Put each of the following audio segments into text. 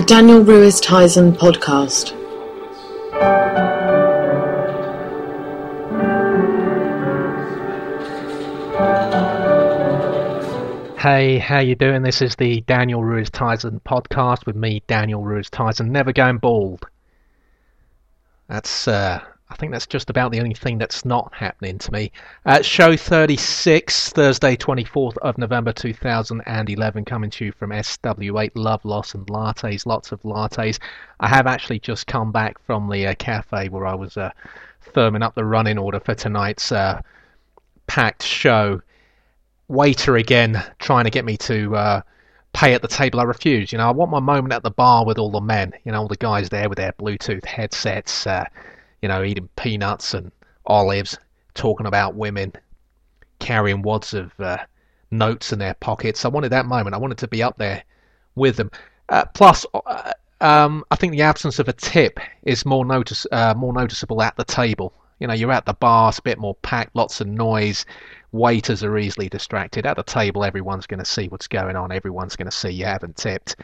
The Daniel Ruiz Tizon Podcast. Hey, how you doing? This is the Daniel Ruiz Tizon podcast with me, Daniel Ruiz Tizon, never going bald. That's uh, I think that's just about the only thing that's not happening to me. Uh, show 36, Thursday, 24th of November 2011, coming to you from SW8 Love, Loss, and Lattes. Lots of lattes. I have actually just come back from the uh, cafe where I was uh, firming up the running order for tonight's uh, packed show. Waiter again trying to get me to uh, pay at the table. I refuse. You know, I want my moment at the bar with all the men. You know, all the guys there with their Bluetooth headsets uh, you know, eating peanuts and olives, talking about women, carrying wads of uh, notes in their pockets. I wanted that moment. I wanted to be up there with them. Uh, plus, uh, um, I think the absence of a tip is more notice uh, more noticeable at the table. You know, you're at the bar, it's a bit more packed, lots of noise. Waiters are easily distracted. At the table, everyone's going to see what's going on. Everyone's going to see you haven't tipped.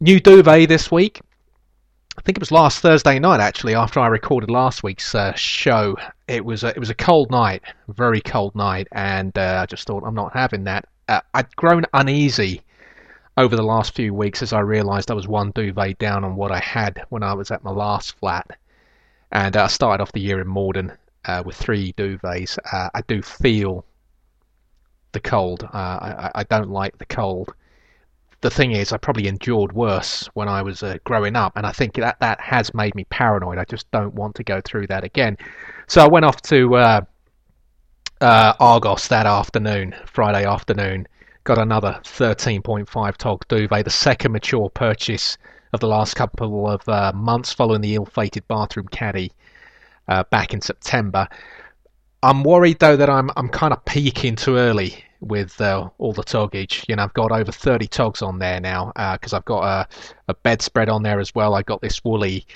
New duvet this week. I think it was last Thursday night actually after I recorded last week's uh, show. It was a, it was a cold night, very cold night, and uh, I just thought I'm not having that. Uh, I'd grown uneasy over the last few weeks as I realised I was one duvet down on what I had when I was at my last flat, and uh, I started off the year in Morden uh, with three duvets. Uh, I do feel the cold. I, I don't like the cold the thing is, I probably endured worse when I was uh, growing up, and I think that that has made me paranoid. I just don't want to go through that again. So I went off to uh, uh, Argos that afternoon, Friday afternoon, got another 13.5 tog duvet, the second mature purchase of the last couple of uh, months following the ill-fated bathroom caddy uh, back in September. I'm worried though that I'm I'm kind of peaking too early with uh, all the toggage. You know, I've got over 30 togs on there now because uh, I've got a, a bedspread on there as well. I got this woolly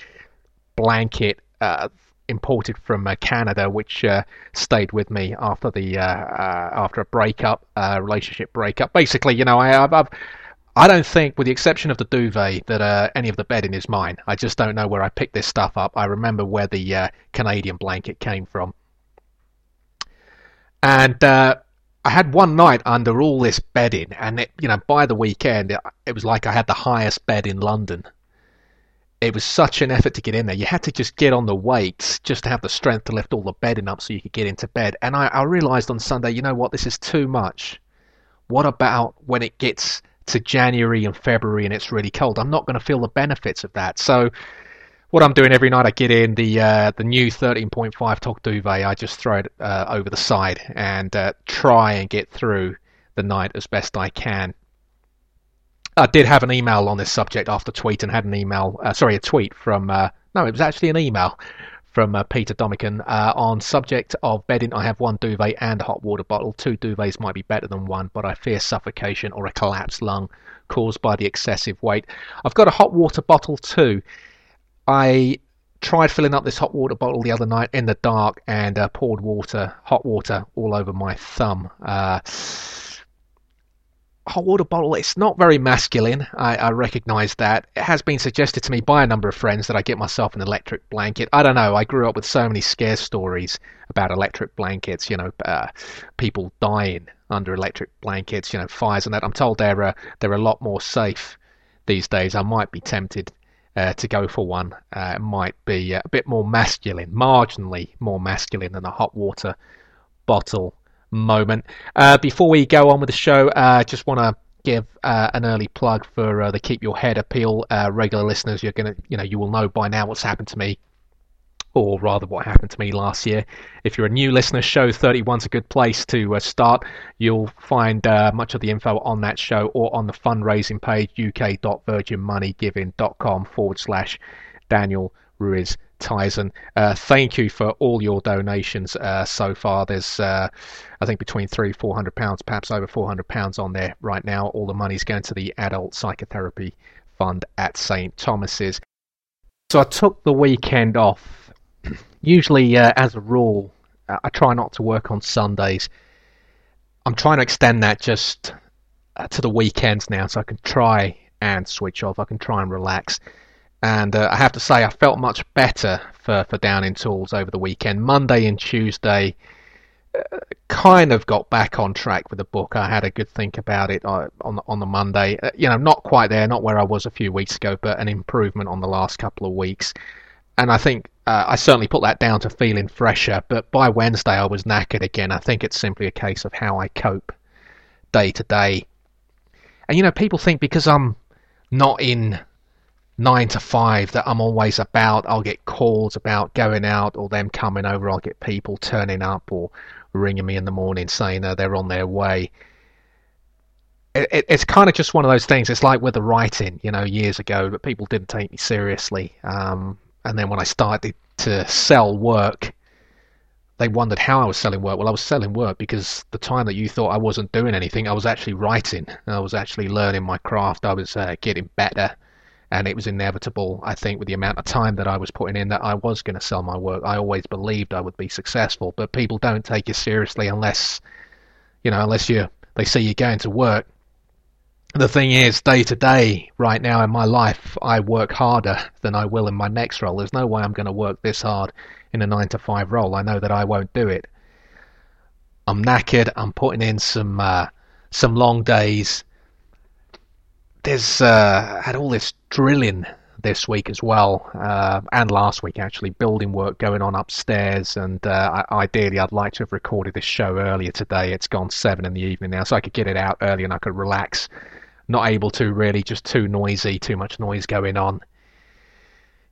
blanket uh, imported from uh, Canada, which stayed with me after the after a breakup, relationship breakup. Basically, you know, I, I've, I've I don't think, with the exception of the duvet, that uh, any of the bedding is mine. I just don't know where I picked this stuff up. I remember where the uh, Canadian blanket came from. And uh, I had one night under all this bedding, and it, you know, by the weekend, it, it was like I had the highest bed in London. It was such an effort to get in there. You had to just get on the weights just to have the strength to lift all the bedding up so you could get into bed. And I, I realised on Sunday, you know what, this is too much. What about when it gets to January and February and it's really cold? I'm not going to feel the benefits of that. So what I'm doing every night, I get in the uh, the new 13.5 Tog duvet. I just throw it uh, over the side and uh, try and get through the night as best I can. I did have an email on this subject after tweet and had an email, uh, sorry, a tweet from uh, no, it was actually an email from uh, Peter Domican on subject of bedding. I have one duvet and a hot water bottle. Two duvets might be better than one, but I fear suffocation or a collapsed lung caused by the excessive weight. I've got a hot water bottle too. I tried filling up this hot water bottle the other night in the dark and uh, poured water, hot water, all over my thumb. Uh, hot water bottle, it's not very masculine. I, I recognise that. It has been suggested to me by a number of friends that I get myself an electric blanket. I don't know. I grew up with so many scare stories about electric blankets, you know, uh, people dying under electric blankets, you know, fires and that. I'm told they're, uh, they're a lot more safe these days. I might be tempted uh, to go for one uh, might be a bit more masculine, marginally more masculine than a hot water bottle moment. Uh, before we go on with the show, I uh, just want to give uh, an early plug for uh, the Keep Your Head appeal. regular listeners, you're gonna, you know, you will know by now what's happened to me or rather what happened to me last year. If you're a new listener, show 31's a good place to uh, start. You'll find uh, much of the info on that show or on the fundraising page, uk.virginmoneygiving.com forward slash Daniel Ruiz Tizon. Uh, thank you for all your donations uh, so far. There's, uh, I think, between three, four hundred pounds, perhaps over four hundred pounds on there right now. All the money's going to the Adult Psychotherapy Fund at St Thomas's. So I took the weekend off usually, uh, as a rule, uh, I try not to work on Sundays. I'm trying to extend that just uh, to the weekends now, so I can try and switch off. I can try and relax. And uh, I have to say, I felt much better for, for Downing Tools over the weekend. Monday and Tuesday, uh, kind of got back on track with the book. I had a good think about it uh, on on the Monday. You know, not quite there, not where I was a few weeks ago, but an improvement on the last couple of weeks. And I think uh, I certainly put that down to feeling fresher. But by Wednesday, I was knackered again. I think it's simply a case of how I cope day to day. And you know, people think because I'm not in nine to five that I'm always about. I'll get calls about going out or them coming over. I'll get people turning up or ringing me in the morning saying that they're on their way. It, it, it's kind of just one of those things. It's like with the writing, you know, years ago, but people didn't take me seriously. Um, and then when I started to sell work, they wondered how I was selling work. Well, I was selling work because the time that you thought I wasn't doing anything, I was actually writing. I was actually learning my craft. I was uh, getting better and it was inevitable, I think, with the amount of time that I was putting in, that I was going to sell my work. I always believed I would be successful, but people don't take you seriously unless, you know, unless you they see you going to work. The thing is, day to day, right now in my life, I work harder than I will in my next role. There's no way I'm going to work this hard in a nine to five role. I know that I won't do it. I'm knackered. I'm putting in some uh, some long days there's uh, had all this drilling this week as well, uh, and last week actually, building work going on upstairs. And uh, ideally, I'd like to have recorded this show earlier today. It's gone seven in the evening now, so I could get it out early and I could relax. Not able to really, just too noisy, too much noise going on.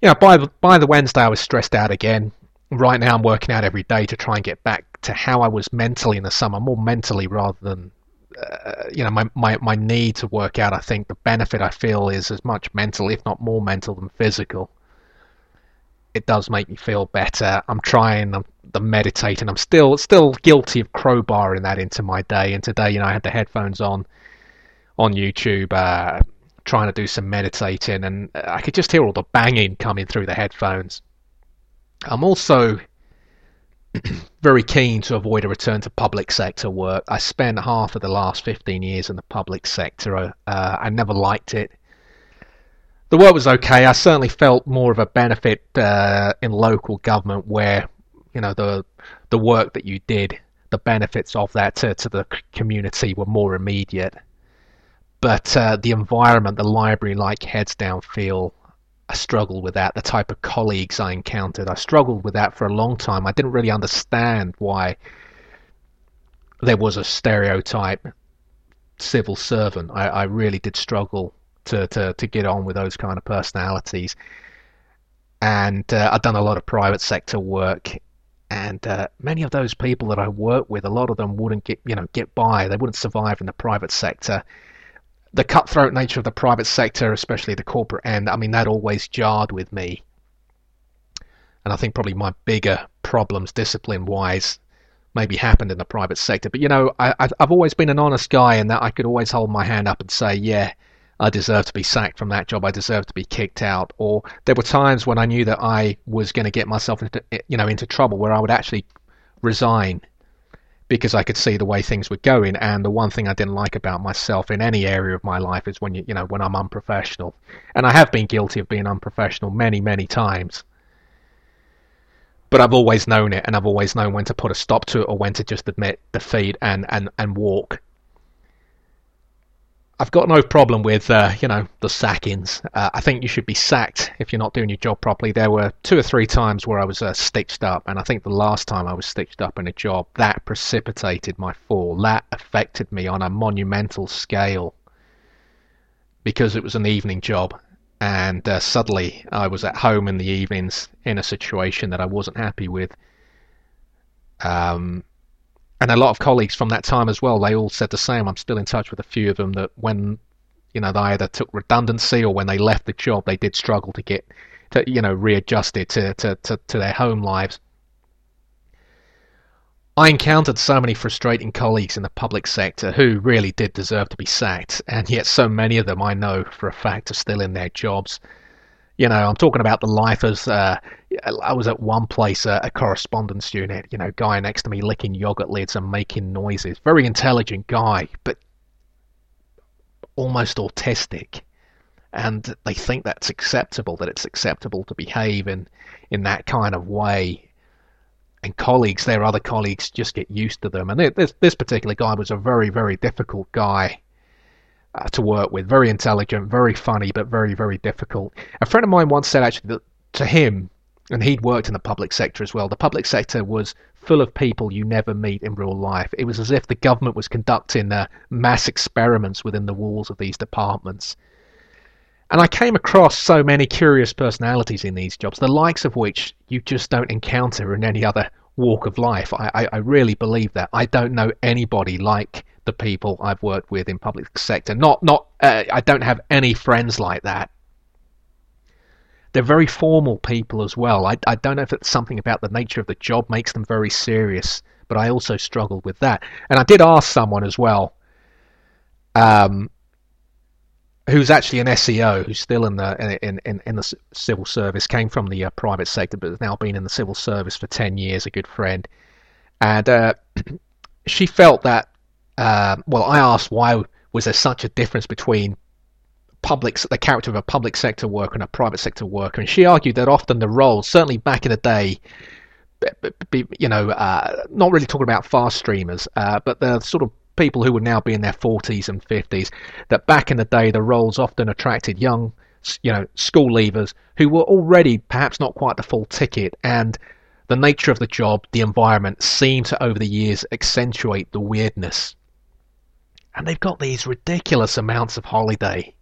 Know, by by the Wednesday, I was stressed out again. Right now, I'm working out every day to try and get back to how I was mentally in the summer, more mentally rather than uh, you know, my, my, my need to work out, I think the benefit I feel is as much mental, if not more mental than physical. It does make me feel better. I'm trying I'm, the meditating. I'm still still guilty of crowbarring that into my day. And today, you know, I had the headphones on on YouTube, uh, trying to do some meditating, and I could just hear all the banging coming through the headphones. I'm also very keen to avoid a return to public sector work. I spent half of the last 15 years in the public sector. Uh, I never liked it. The work was okay. I certainly felt more of a benefit uh, in local government where, you know, the the work that you did, the benefits of that to, to the community were more immediate. But uh, the environment, the library like heads down feel I struggled with that. The type of colleagues I encountered, I struggled with that for a long time. I didn't really understand why there was a stereotype civil servant. I, I really did struggle to, to, to get on with those kind of personalities. And uh, I've done a lot of private sector work, and uh, many of those people that I work with, a lot of them wouldn't get you know get by. They wouldn't survive in the private sector the cutthroat nature of the private sector, especially the corporate end, I mean, that always jarred with me. And I think probably my bigger problems, discipline wise, maybe happened in the private sector. But you know, I, I've always been an honest guy in that I could always hold my hand up and say, yeah, I deserve to be sacked from that job. I deserve to be kicked out. Or there were times when I knew that I was going to get myself into, you know, into trouble where I would actually resign because I could see the way things were going. And the one thing I didn't like about myself in any area of my life is when you, you know, when I'm unprofessional. And I have been guilty of being unprofessional many, many times. But I've always known it, and I've always known when to put a stop to it or when to just admit defeat and, and, and walk. I've got no problem with uh, you know the sackings. Uh, I think you should be sacked if you're not doing your job properly. There were two or three times where I was uh, stitched up, and I think the last time I was stitched up in a job that precipitated my fall. That affected me on a monumental scale because it was an evening job, and uh, suddenly I was at home in the evenings in a situation that I wasn't happy with. Um, and a lot of colleagues from that time as well, they all said the same. I'm still in touch with a few of them that when you know they either took redundancy or when they left the job, they did struggle to get to you know readjusted to to, to, to their home lives. I encountered so many frustrating colleagues in the public sector who really did deserve to be sacked, and yet so many of them I know for a fact are still in their jobs. You know, I'm talking about the life as uh, I was at one place, uh, a correspondence unit. You know, guy next to me licking yogurt lids and making noises. Very intelligent guy, but almost autistic. and they think that's acceptable, that it's acceptable to behave in, in that kind of way. And colleagues, their other colleagues, just get used to them. And this, this particular guy was a very, very difficult guy uh, to work with. Very intelligent, very funny, but very, very difficult. A friend of mine once said actually that to him, and he'd worked in the public sector as well. The public sector was full of people you never meet in real life. It was as if the government was conducting uh, mass experiments within the walls of these departments. And I came across so many curious personalities in these jobs, the likes of which you just don't encounter in any other walk of life. I, I, I really believe that. I don't know anybody like the people I've worked with in public sector. Not, not. Uh, I don't have any friends like that. They're very formal people as well. I, I don't know if it's something about the nature of the job makes them very serious, but I also struggled with that. And I did ask someone as well, um, who's actually an SEO, who's still in the in in, in the civil service, came from the uh, private sector, but has now been in the civil service for ten years. A good friend, and uh, she felt that. Uh, well, I asked why was there such a difference between public the character of a public sector worker and a private sector worker, and she argued that often the roles, certainly back in the day, be, you know, uh, not really talking about fast streamers, uh, but the sort of people who would now be in their 40s and 50s, that back in the day the roles often attracted young, you know, school leavers who were already perhaps not quite the full ticket, and the nature of the job, the environment, seemed to over the years accentuate the weirdness. And they've got these ridiculous amounts of holiday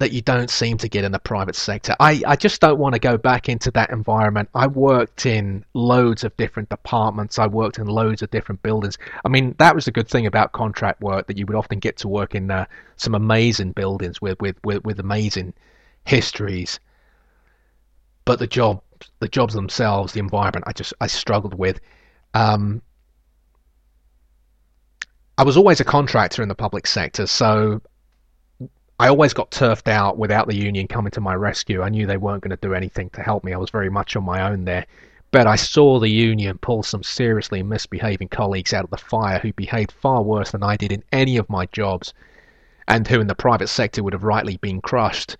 that you don't seem to get in the private sector. I, I just don't want to go back into that environment. I worked in loads of different departments. I worked in loads of different buildings. I mean, that was a good thing about contract work that you would often get to work in uh, some amazing buildings with, with, with, with amazing histories. But the job, the jobs themselves, the environment, I just I struggled with. Um, I was always a contractor in the public sector, so I always got turfed out without the union coming to my rescue. I knew they weren't going to do anything to help me. I was very much on my own there. But I saw the union pull some seriously misbehaving colleagues out of the fire who behaved far worse than I did in any of my jobs and who in the private sector would have rightly been crushed.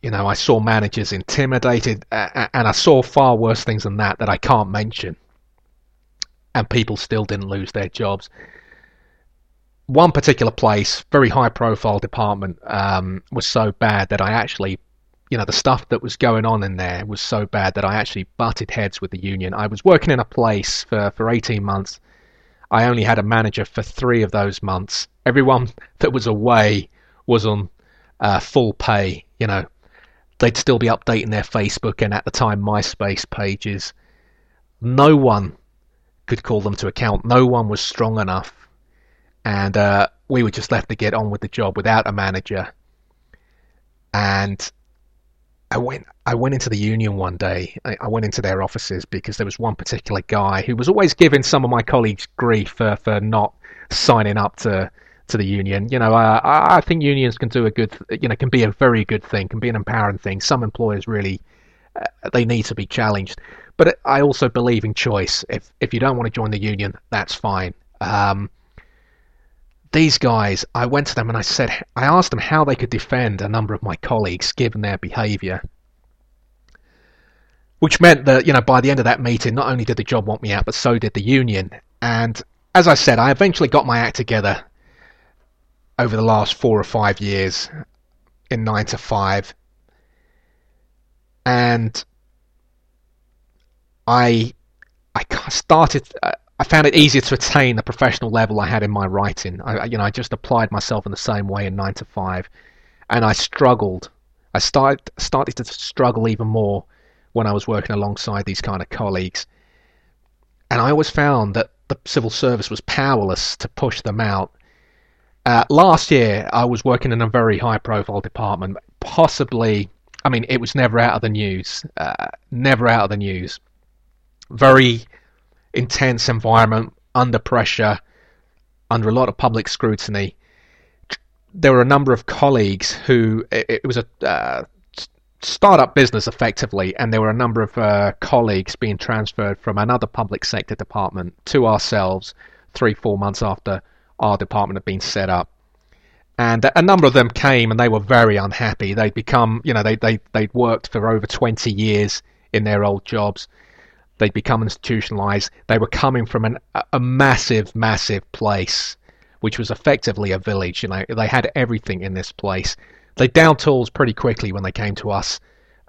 You know, I saw managers intimidated and I saw far worse things than that that I can't mention. And people still didn't lose their jobs one particular place, very high profile department, um, was so bad that I actually, you know, the stuff that was going on in there was so bad that I actually butted heads with the union. I was working in a place for, for 18 months. I only had a manager for three of those months. Everyone that was away was on uh, full pay. You know, they'd still be updating their Facebook and at the time MySpace pages. No one could call them to account. No one was strong enough and uh, we were just left to get on with the job without a manager. And I went I went into the union one day. I, I, went into their offices because there was one particular guy who was always giving some of my colleagues grief for, for not signing up to to the union. You know, uh, I think unions can do a good, you know, can be a very good thing, can be an empowering thing. Some employers really uh, they need to be challenged, but I also believe in choice. If if you don't want to join the union, that's fine. Um, these guys, I went to them and I said, I asked them how they could defend a number of my colleagues given their behaviour. Which meant that, you know, by the end of that meeting, not only did the job want me out, but so did the union. And as I said, I eventually got my act together over the last four or five years in 9 to 5. And I I started uh, I found it easier to attain the professional level I had in my writing. I, you know, I just applied myself in the same way in nine to five, and I struggled. I started started to struggle even more when I was working alongside these kind of colleagues, and I always found that the civil service was powerless to push them out. Uh, last year, I was working in a very high-profile department, possibly. I mean, it was never out of the news. Uh, never out of the news. Very intense environment, under pressure, under a lot of public scrutiny. There were a number of colleagues who it, it was a uh, startup business effectively, and there were a number of uh, colleagues being transferred from another public sector department to ourselves three, four months after our department had been set up. and a number of them came and they were very unhappy. They'd become, you know, they they they'd worked for over 20 years in their old jobs. They'd become institutionalized. They were coming from an, a massive, massive place, which was effectively a village. You know, they had everything in this place. They downed tools pretty quickly when they came to us.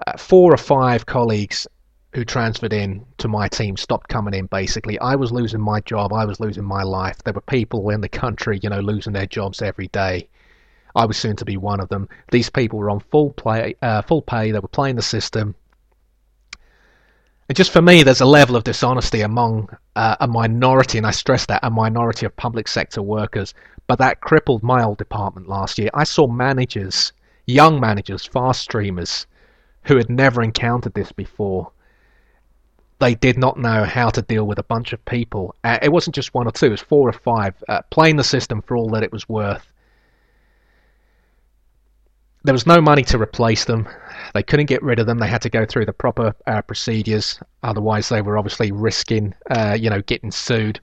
Uh, four or five colleagues who transferred in to my team stopped coming in basically. I was losing my job, I was losing my life. There were people in the country, you know, losing their jobs every day. I was soon to be one of them. These people were on full play, uh, full pay. They were playing the system. Just for me, there's a level of dishonesty among uh, a minority, and I stress that a minority of public sector workers. But that crippled my old department last year. I saw managers, young managers, fast streamers, who had never encountered this before they did not know how to deal with a bunch of people. Uh, it wasn't just one or two; it was four or five uh, playing the system for all that it was worth. There was no money to replace them. They couldn't get rid of them. They had to go through the proper uh, procedures. Otherwise, they were obviously risking, uh, you know, getting sued.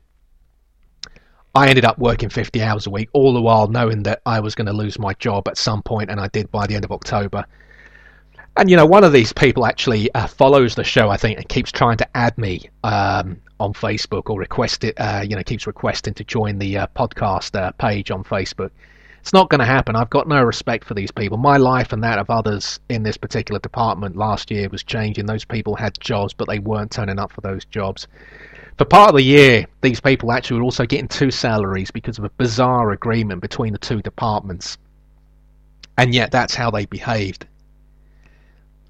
I ended up working 50 hours a week, all the while knowing that I was going to lose my job at some point, and I did by the end of October. And you know, one of these people actually uh, follows the show, I think, and keeps trying to add me um, on Facebook or request it. Uh, you know, keeps requesting to join the uh, podcast uh, page on Facebook. It's not going to happen. I've got no respect for these people. My life and that of others in this particular department last year was changing. Those people had jobs, but they weren't turning up for those jobs. For part of the year, these people actually were also getting two salaries because of a bizarre agreement between the two departments. And yet, that's how they behaved.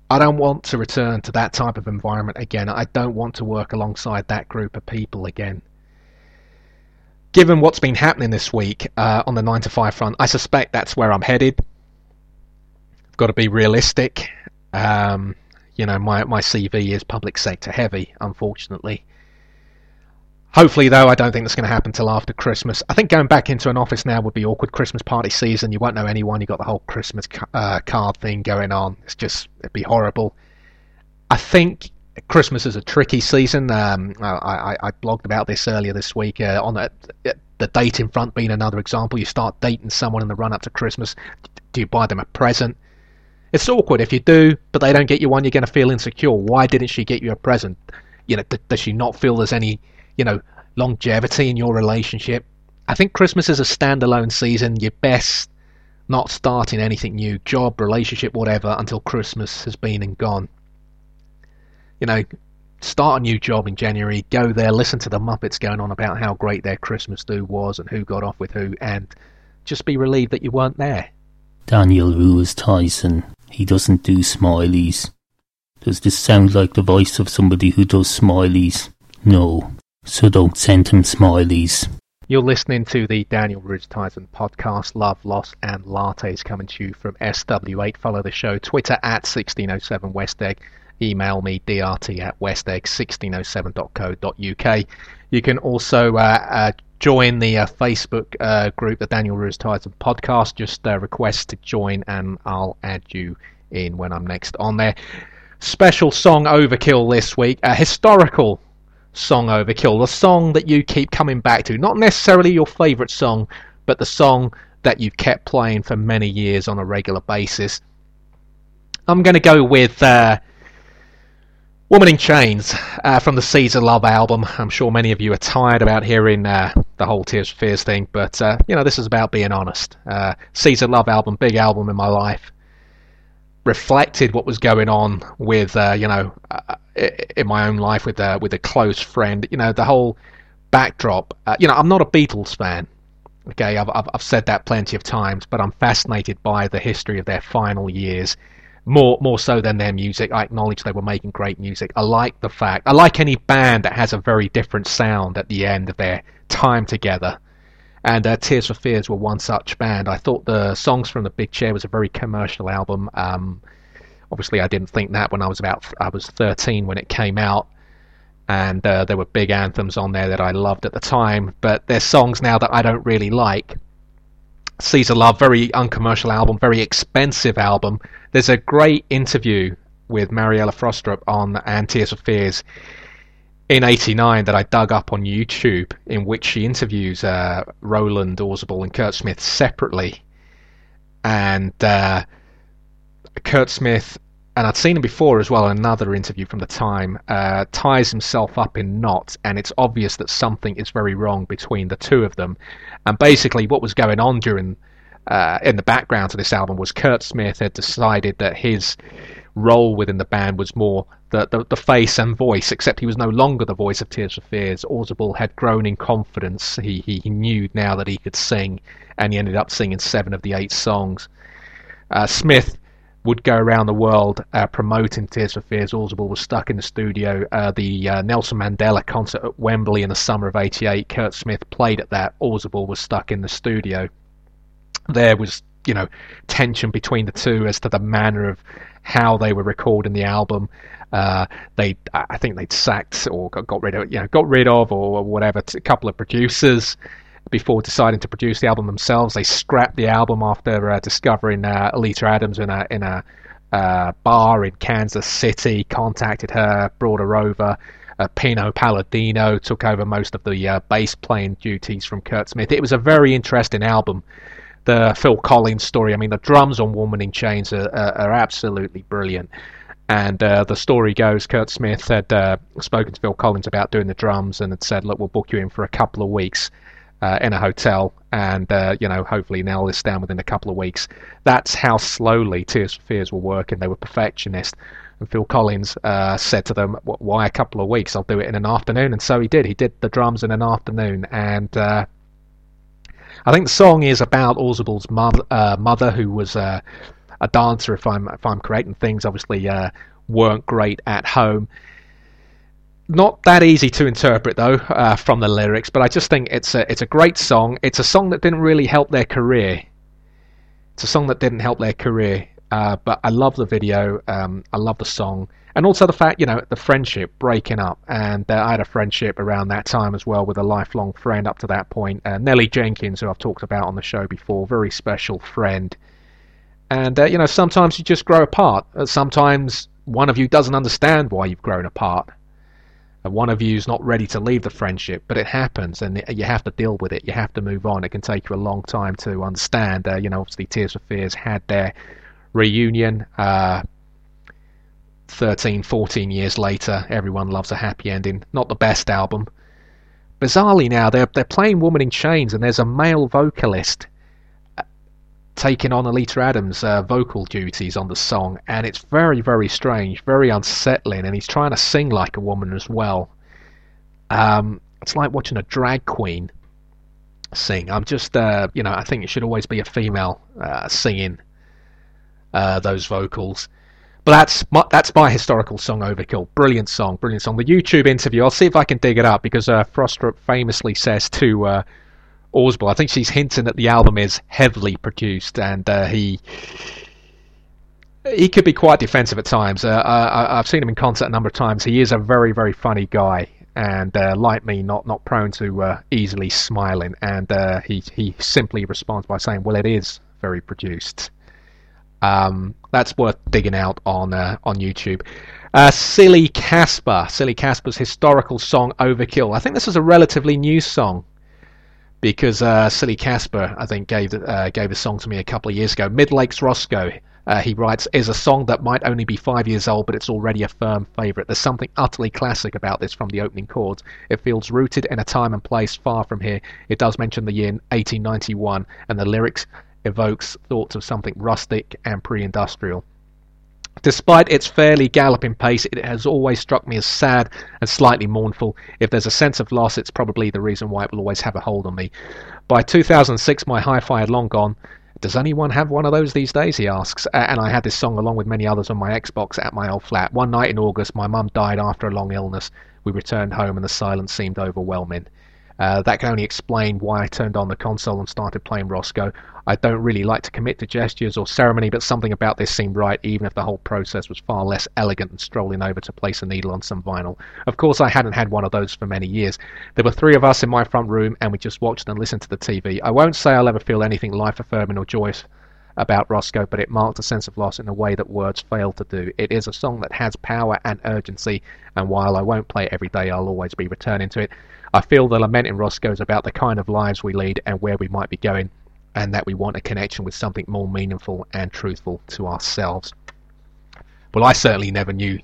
I don't want to return to that type of environment again. I don't want to work alongside that group of people again. Given what's been happening this week uh, on the 9 to 5 front, I suspect that's where I'm headed. I've got to be realistic. Um, you know, my, my CV is public sector heavy, unfortunately. Hopefully, though, I don't think that's going to happen till after Christmas. I think going back into an office now would be awkward. Christmas party season, you won't know anyone. You've got the whole Christmas uh, card thing going on. It's just it'd be horrible. I think Christmas is a tricky season. Um, I, I, I, blogged about this earlier this week uh, on the, the in front being another example. You start dating someone in the run up to Christmas. Do you buy them a present? It's awkward if you do, but they don't get you one. You're going to feel insecure. Why didn't she get you a present? You know, does she not feel there's any you know, longevity in your relationship. I think Christmas is a standalone season. You're best not starting anything new, job, relationship, whatever, until Christmas has been and gone. You know, start a new job in January, go there, listen to the Muppets going on about how great their Christmas do was and who got off with who, and just be relieved that you weren't there. Daniel Ruiz Tizon, he doesn't do smileys. Does this sound like the voice of somebody who does smileys? No, so don't send him smileys. You're listening to the Daniel Ruiz Tizon podcast, Love, Loss, and Lattes coming to you from SW8. Follow the show, Twitter at 1607 Westegg. Email me, drt at westegg1607.co.uk. You can also uh, uh, join the uh, Facebook uh, group, the Daniel Ruiz Tizon podcast. Just uh, request to join and I'll add you in when I'm next on there. Special song overkill this week, a historical song overkill, the song that you keep coming back to. Not necessarily your favourite song, but the song that you've kept playing for many years on a regular basis. I'm going to go with uh, Woman in Chains uh, from the of Love album. I'm sure many of you are tired about hearing uh, the whole Tears for Fears thing, but uh, you know, this is about being honest. Uh, Seeds of Love album, big album in my life reflected what was going on with uh, you know uh, in my own life with with a close friend. You know the whole backdrop. You know I'm not a Beatles fan. Okay, I've, I've I've said that plenty of times, but I'm fascinated by the history of their final years. More more so than their music. I acknowledge they were making great music. I like the fact. I like any band that has a very different sound at the end of their time together and uh, Tears for Fears were one such band. I thought the songs from the Big Chair was a very commercial album. Um, obviously, I didn't think that when I was about I was 13 when it came out, and uh, there were big anthems on there that I loved at the time. But there's songs now that I don't really like. Seeds of Love, very uncommercial album, very expensive album. There's a great interview with Mariella Frostrup on and Tears for Fears in '89 that I dug up on YouTube, in which she interviews uh, Roland Orzabal and Curt Smith separately, and uh, Curt Smith, and I'd seen him before as well another interview from the time, uh, ties himself up in knots, and it's obvious that something is very wrong between the two of them. And basically, what was going on during uh, in the background to this album was Curt Smith had decided that his role within the band was more the, the, the, face and voice, except he was no longer the voice of Tears for Fears. Orzabal had grown in confidence. He, he, he knew now that he could sing, and he ended up singing seven of the eight songs. Uh, Smith would go around the world uh, promoting Tears for Fears. Orzabal was stuck in the studio. Uh, the uh, Nelson Mandela concert at Wembley in the summer of '88, Curt Smith played at that. Orzabal was stuck in the studio. There was, you know, tension between the two as to the manner of how they were recording the album. Uh, they, I think they'd sacked or got, got rid of, you know, got rid of or whatever a couple of producers before deciding to produce the album themselves. They scrapped the album after uh, discovering uh, Oleta Adams in a in a uh, bar in Kansas City. Contacted her, brought her over. Uh, Pino Palladino took over most of the uh, bass playing duties from Curt Smith. It was a very interesting album. The Phil Collins story. I mean, the drums on Woman in Chains are, are, are absolutely brilliant. And uh, the story goes, Curt Smith had uh, spoken to Phil Collins about doing the drums and had said, "Look, we'll book you in for a couple of weeks." uh, in a hotel and uh, you know hopefully nail this down within a couple of weeks. That's how slowly Tears for Fears were working. They were perfectionists. And Phil Collins uh, said to them, "Why a couple of weeks? I'll do it in an afternoon." And so he did. He did the drums in an afternoon, and uh, I think the song is about Orzabal's mother, uh, mother who was uh, a dancer, if I'm if I'm correct, and things obviously weren't great at home not that easy to interpret though uh, from the lyrics, but I just think it's a it's a great song. It's a song that didn't really help their career. It's a song that didn't help their career, uh, but I love the video. Um, I love the song, and also the fact you know the friendship breaking up. And uh, I had a friendship around that time as well with a lifelong friend up to that point, uh, Nellie Jenkins, who I've talked about on the show before, very special friend. And uh, you know sometimes you just grow apart. Uh, sometimes one of you doesn't understand why you've grown apart and one of you is not ready to leave the friendship, but it happens, and you have to deal with it. You have to move on. It can take you a long time to understand. Uh, you know, obviously, Tears for Fears had their reunion. Uh, 13, 14 years later, everyone loves a happy ending. Not the best album. Bizarrely, now they're they're playing "Woman in Chains," and there's a male vocalist taking on Oleta Adams' uh, vocal duties on the song, and it's very, very strange, very unsettling, and he's trying to sing like a woman as well. Um, it's like watching a drag queen sing. I'm just, uh, you know, I think it should always be a female uh, singing uh, those vocals. But that's my, that's my historical song, Overkill. Brilliant song, brilliant song. The YouTube interview, I'll see if I can dig it up because uh, Frostrup famously says to uh, Orzabal. I think she's hinting that the album is heavily produced, and uh, he he could be quite defensive at times. Uh, I, have seen him in concert a number of times. He is a very very funny guy, and uh, like me, not not prone to uh, easily smiling. And uh, he he simply responds by saying, "Well, it is very produced." Um, that's worth digging out on uh, on YouTube. Uh, Silly Casper, Silly Casper's historical song "Overkill." I think this is a relatively new song because uh, Silly Casper, I think, gave uh, gave a song to me a couple of years ago. Midlake's Roscoe, uh, he writes, is a song that might only be five years old, but it's already a firm favourite. There's something utterly classic about this from the opening chords. It feels rooted in a time and place far from here. It does mention the year 1891, and the lyrics evokes thoughts of something rustic and pre-industrial. Despite its fairly galloping pace, it has always struck me as sad and slightly mournful. If there's a sense of loss, it's probably the reason why it will always have a hold on me. By 2006, my hi fi had long gone. Does anyone have one of those these days? He asks. And I had this song along with many others on my Xbox at my old flat. One night in August, my mum died after a long illness. We returned home and the silence seemed overwhelming. Uh, that can only explain why I turned on the console and started playing Roscoe. I don't really like to commit to gestures or ceremony, but something about this seemed right, even if the whole process was far less elegant than strolling over to place a needle on some vinyl. Of course, I hadn't had one of those for many years. There were three of us in my front room, and we just watched and listened to the TV. I won't say I'll ever feel anything life affirming or joyous about Roscoe, but it marked a sense of loss in a way that words fail to do. It is a song that has power and urgency, and while I won't play it every day, I'll always be returning to it. I feel the lament in Roscoe is about the kind of lives we lead and where we might be going. And that we want a connection with something more meaningful and truthful to ourselves. Well, I certainly never knew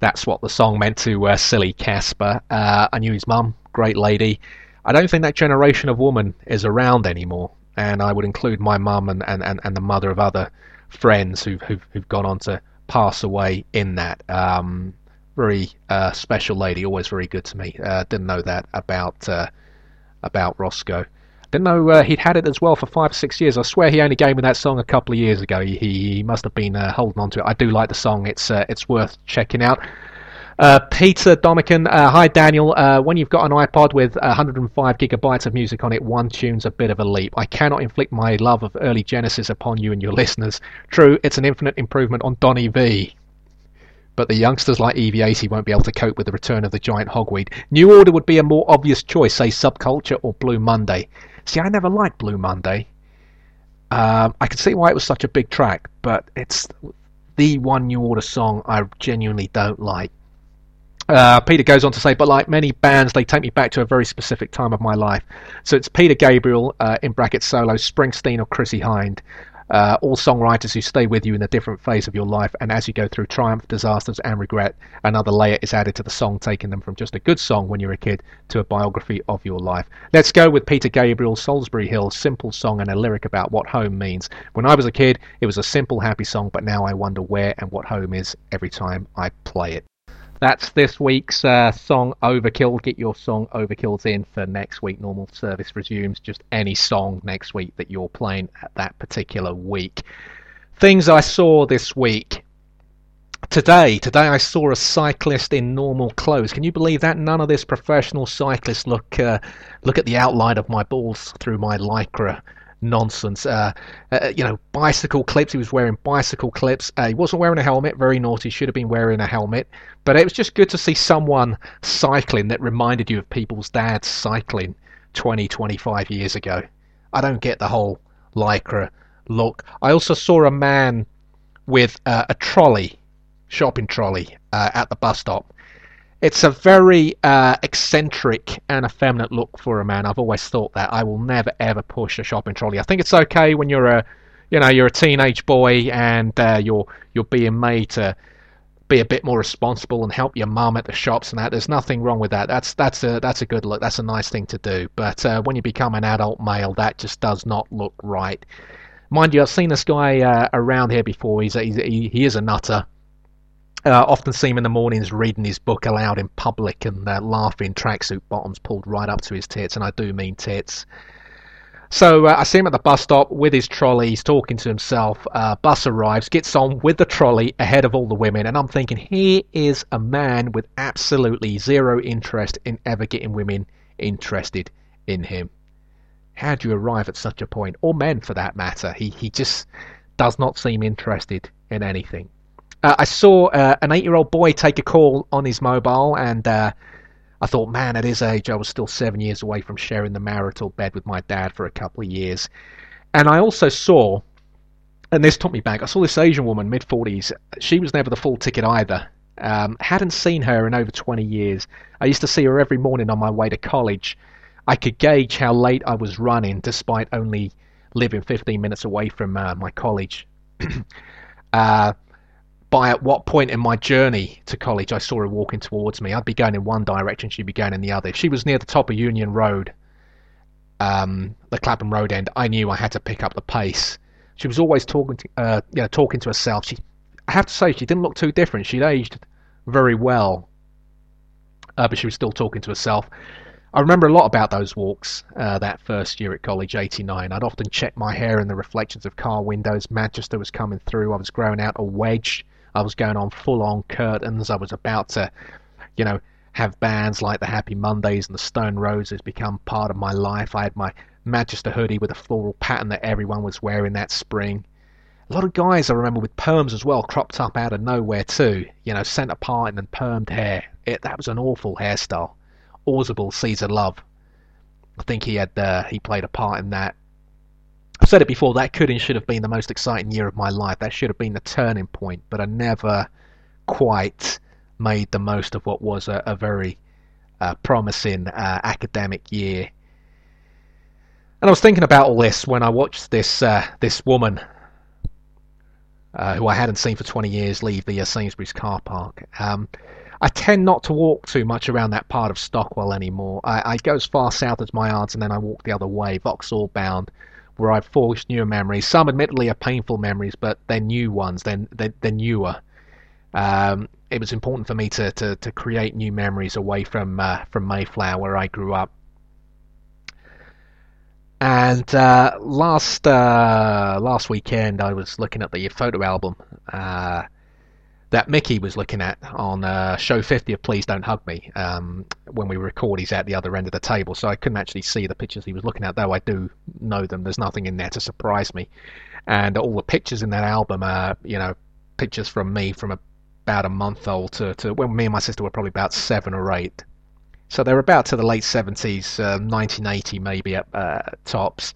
that's what the song meant to uh, silly Casper. Uh, I knew his mum, great lady. I don't think that generation of woman is around anymore, and I would include my mum and, and, and, and the mother of other friends who've, who've, who've gone on to pass away in that. Um, very uh, special lady, always very good to me. Uh, didn't know that about uh, about Roscoe. Didn't know uh, he'd had it as well for five or six years. I swear he only gave me that song a couple of years ago. He, he must have been uh, holding on to it. I do like the song. It's uh, it's worth checking out. Uh, Peter Domican, uh, hi Daniel. Uh, when you've got an iPod with 105 gigabytes of music on it, one tune's a bit of a leap. I cannot inflict my love of early Genesis upon you and your listeners. True, it's an infinite improvement on Donny V. But the youngsters like EV80 won't be able to cope with the return of the giant hogweed. New Order would be a more obvious choice, say Subculture or Blue Monday. See, I never liked Blue Monday. Um, I can see why it was such a big track, but it's the one New Order song I genuinely don't like. Uh, Peter goes on to say, but like many bands, they take me back to a very specific time of my life. So it's Peter Gabriel, uh, in brackets solo, Springsteen or Chrissie Hynde. Uh, all songwriters who stay with you in a different phase of your life, and as you go through triumph, disasters, and regret, another layer is added to the song, taking them from just a good song when you're a kid to a biography of your life. Let's go with Peter Gabriel, Solsbury Hill, simple song and a lyric about what home means. When I was a kid, it was a simple, happy song, but now I wonder where and what home is every time I play it. That's this week's uh, song Overkill. Get your song Overkills in for next week. Normal service resumes. Just any song next week that you're playing at that particular week. Things I saw this week. Today, today I saw a cyclist in normal clothes. Can you believe that? None of this professional cyclists look uh, look at the outline of my balls through my lycra nonsense. Uh, uh, you know, bicycle clips. He was wearing bicycle clips. Uh, he wasn't wearing a helmet. Very naughty. Should have been wearing a helmet. But it was just good to see someone cycling that reminded you of people's dads cycling 20, 25 years ago. I don't get the whole lycra look. I also saw a man with uh, a trolley, shopping trolley, uh, at the bus stop it's a very uh, eccentric and effeminate look for a man. I've always thought that. I will never ever push a shopping trolley. I think it's okay when you're a, you know, you're a teenage boy and uh, you're you're being made to be a bit more responsible and help your mum at the shops and that. There's nothing wrong with that. That's that's a that's a good look. That's a nice thing to do. But uh, when you become an adult male, that just does not look right. Mind you, I've seen this guy uh, around here before. He's, a, he's a, he, he is a nutter uh, often see him in the mornings reading his book aloud in public and uh, laughing, tracksuit bottoms pulled right up to his tits, and I do mean tits. So uh, I see him at the bus stop with his trolley. He's talking to himself. Uh, bus arrives, gets on with the trolley ahead of all the women, and I'm thinking, he is a man with absolutely zero interest in ever getting women interested in him. How do you arrive at such a point, or men for that matter? He he just does not seem interested in anything. Uh, I saw uh, an eight-year-old boy take a call on his mobile, and uh, I thought, man, at his age, I was still seven years away from sharing the marital bed with my dad for a couple of years. And I also saw, and this took me back, I saw this Asian woman, mid 40s. She was never the full ticket either. Um, hadn't seen her in over 20 years. I used to see her every morning on my way to college. I could gauge how late I was running, despite only living 15 minutes away from uh, my college. uh, by at what point in my journey to college I saw her walking towards me. I'd be going in one direction, she'd be going in the other. If she was near the top of Union Road, um, the Clapham Road end, I knew I had to pick up the pace. She was always talking to, uh, you know, talking to herself. She, I have to say, she didn't look too different. She'd aged very well, uh, but she was still talking to herself. I remember a lot about those walks uh, that first year at college, 89. I'd often check my hair in the reflections of car windows. Manchester was coming through. I was growing out a wedge I was going on full on curtains. I was about to, you know, have bands like the Happy Mondays and the Stone Roses become part of my life. I had my Manchester hoodie with a floral pattern that everyone was wearing that spring. A lot of guys I remember with perms as well, cropped up out of nowhere too. You know, centre parting and permed hair. It, that was an awful hairstyle. Orzabal Caesar Love. I think he had uh, he played a part in that. I've said it before, that could and should have been the most exciting year of my life. That should have been the turning point, but I never quite made the most of what was a, a very uh, promising uh, academic year. And I was thinking about all this when I watched this uh, this woman uh, who I hadn't seen for 20 years leave the uh, Sainsbury's car park. Um, I tend not to walk too much around that part of Stockwell anymore. I, I go as far south as my aunt's and then I walk the other way, Vauxhall bound, where I've forged newer memories. Some, admittedly, are painful memories, but they're new ones. They're, they're, they're newer. Um, it was important for me to, to, to create new memories away from uh, from Mayflower, where I grew up. And uh, last uh, last weekend, I was looking at the photo album uh, that Mickey was looking at on uh, show 50 of Please Don't Hug Me. Um, when we record, he's at the other end of the table, so I couldn't actually see the pictures he was looking at, though I do know them. There's nothing in there to surprise me. And all the pictures in that album are, you know, pictures from me from about a month old to, to when me and my sister were probably about seven or eight. So they're about to the late 70s, uh, 1980 maybe at uh, tops.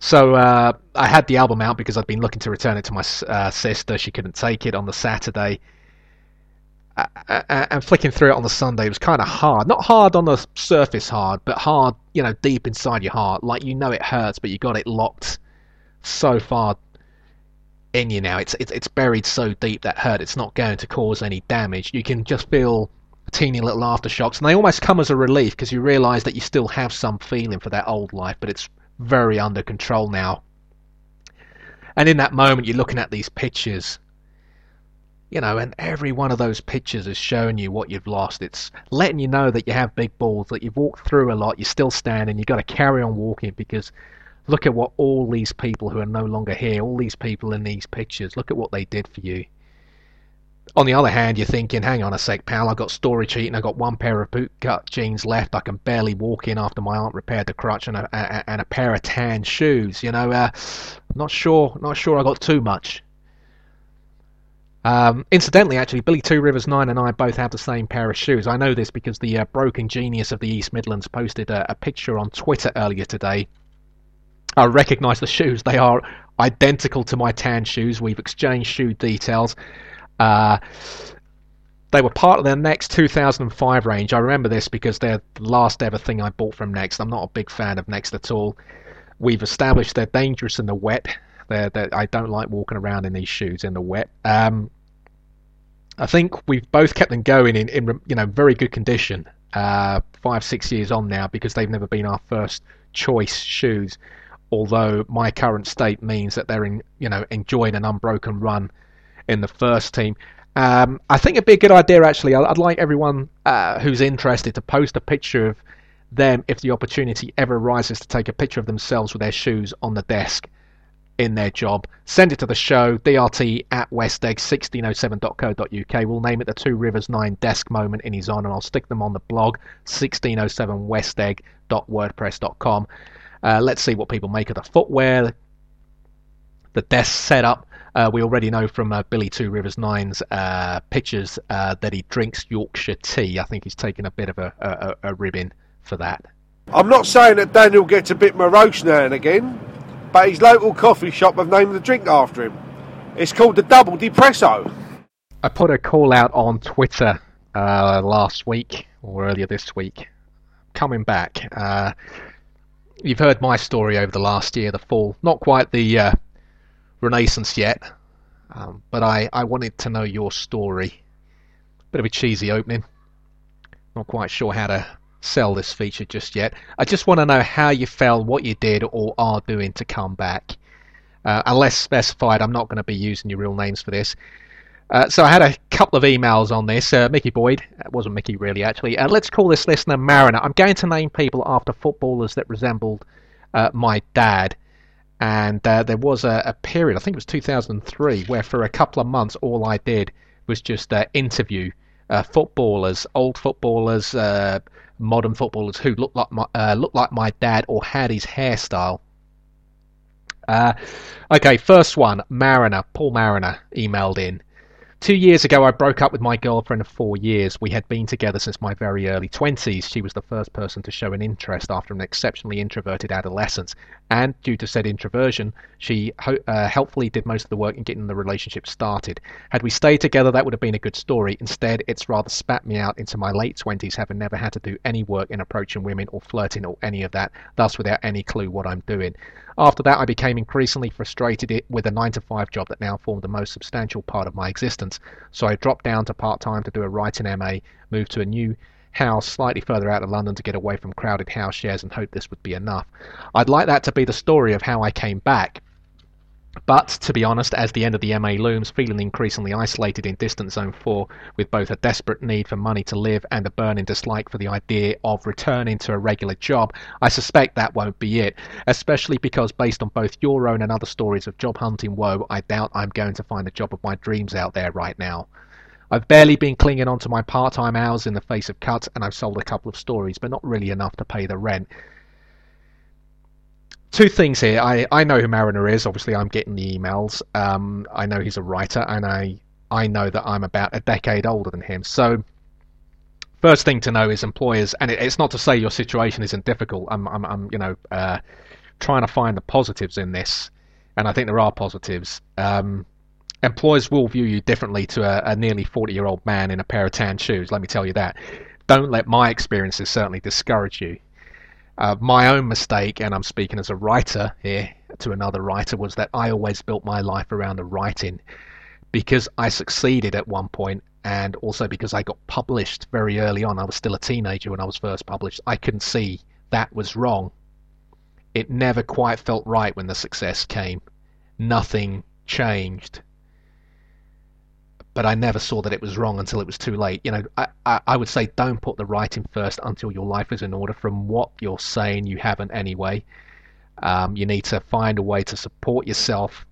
So uh, I had the album out because I'd been looking to return it to my uh, sister. She couldn't take it on the Saturday. And flicking through it on the Sunday was kind of hard. Not hard on the surface hard, but hard, you know, deep inside your heart. Like you know it hurts, but you got it locked so far in you now. It's, it's, it's buried so deep that hurt. It's not going to cause any damage. You can just feel teeny little aftershocks, and they almost come as a relief because you realise that you still have some feeling for that old life, but it's very under control now. And in that moment, you're looking at these pictures, you know, and every one of those pictures is showing you what you've lost. It's letting you know that you have big balls, that you've walked through a lot, you're still standing, you've got to carry on walking because look at what all these people who are no longer here, all these people in these pictures, look at what they did for you on the other hand, you're thinking, hang on a sec, pal, I've got storage heat and I got one pair of bootcut jeans left. I can barely walk in after my aunt repaired the crutch and a, a and a pair of tan shoes. You know, uh, not sure, not sure I got too much. Um, incidentally, actually, Billy Two Rivers Nine and I both have the same pair of shoes. I know this because the uh, broken genius of the East Midlands posted a, a picture on Twitter earlier today. I recognise the shoes; they are identical to my tan shoes. We've exchanged shoe details. Uh, they were part of their Next 2005 range. I remember this because they're the last ever thing I bought from Next. I'm not a big fan of Next at all. We've established they're dangerous in the wet. They're, they're, I don't like walking around in these shoes in the wet. Um, I think we've both kept them going in, in you know very good condition. Uh, five six years on now because they've never been our first choice shoes. Although my current state means that they're in you know enjoying an unbroken run in the first team. Um, I think it'd be a good idea actually. I'd, like everyone uh, who's interested to post a picture of them if the opportunity ever arises to take a picture of themselves with their shoes on the desk in their job. Send it to the show, drt at westegg1607.co.uk. We'll name it the Two Rivers 9 desk moment in his honour. And I'll stick them on the blog, 1607westegg.wordpress.com. Uh, let's see what people make of the footwear, the desk setup, uh, we already know from uh, Billy Two Rivers Nine's uh, pictures uh, that he drinks Yorkshire tea. I think he's taken a bit of a, a, a ribbon for that. I'm not saying that Daniel gets a bit morose now and again, but his local coffee shop have named the drink after him. It's called the Double Depresso. I put a call out on Twitter uh, last week or earlier this week. Coming back, uh, you've heard my story over the last year, the fall. Not quite the Renaissance yet, um, but I, I wanted to know your story. Bit of a cheesy opening. Not quite sure how to sell this feature just yet. I just want to know how you felt, what you did or are doing to come back. Uh, unless specified, I'm not going to be using your real names for this. Uh, so I had a couple of emails on this. Uh, Mickey Boyd, it wasn't Mickey really actually. Uh, let's call this listener Mariner. I'm going to name people after footballers that resembled uh, my dad. And uh, there was a, a, period, I think it was 2003, where for a couple of months all I did was just uh, interview uh, footballers, old footballers, uh, modern footballers who looked like my uh, looked like my dad or had his hairstyle. Okay, first one, Mariner, Paul Mariner emailed in. Two years ago, I broke up with my girlfriend of four years. We had been together since my very early 20s. She was the first person to show an interest after an exceptionally introverted adolescence. And due to said introversion, she uh, helpfully did most of the work in getting the relationship started. Had we stayed together, that would have been a good story. Instead, it's rather spat me out into my late 20s, having never had to do any work in approaching women or flirting or any of that, thus without any clue what I'm doing. After that, I became increasingly frustrated with a 9 to 5 job that now formed the most substantial part of my existence. So I dropped down to part time to do a writing MA, moved to a new house slightly further out of London to get away from crowded house shares and hoped this would be enough. I'd like that to be the story of how I came back. But, to be honest, as the end of the MA looms, feeling increasingly isolated in distant zone 4, with both a desperate need for money to live and a burning dislike for the idea of returning to a regular job, I suspect that won't be it, especially because based on both your own and other stories of job hunting woe, I doubt I'm going to find the job of my dreams out there right now. I've barely been clinging on to my part time hours in the face of cuts, and I've sold a couple of stories, but not really enough to pay the rent two things here. I, I know who Mariner is. Obviously, I'm getting the emails. Um, I know he's a writer, and I I know that I'm about a decade older than him. So, first thing to know is employers, and it, it's not to say your situation isn't difficult. I'm I'm, I'm you know uh, trying to find the positives in this, and I think there are positives. Um, employers will view you differently to a, a nearly 40 year old man in a pair of tan shoes. Let me tell you that. Don't let my experiences certainly discourage you. Uh, my own mistake, and I'm speaking as a writer here to another writer, was that I always built my life around the writing because I succeeded at one point and also because I got published very early on. I was still a teenager when I was first published. I couldn't see that was wrong. It never quite felt right when the success came. Nothing changed but I never saw that it was wrong until it was too late. You know, I, I, I, would say don't put the writing first until your life is in order. From what you're saying, you haven't anyway. Um, you need to find a way to support yourself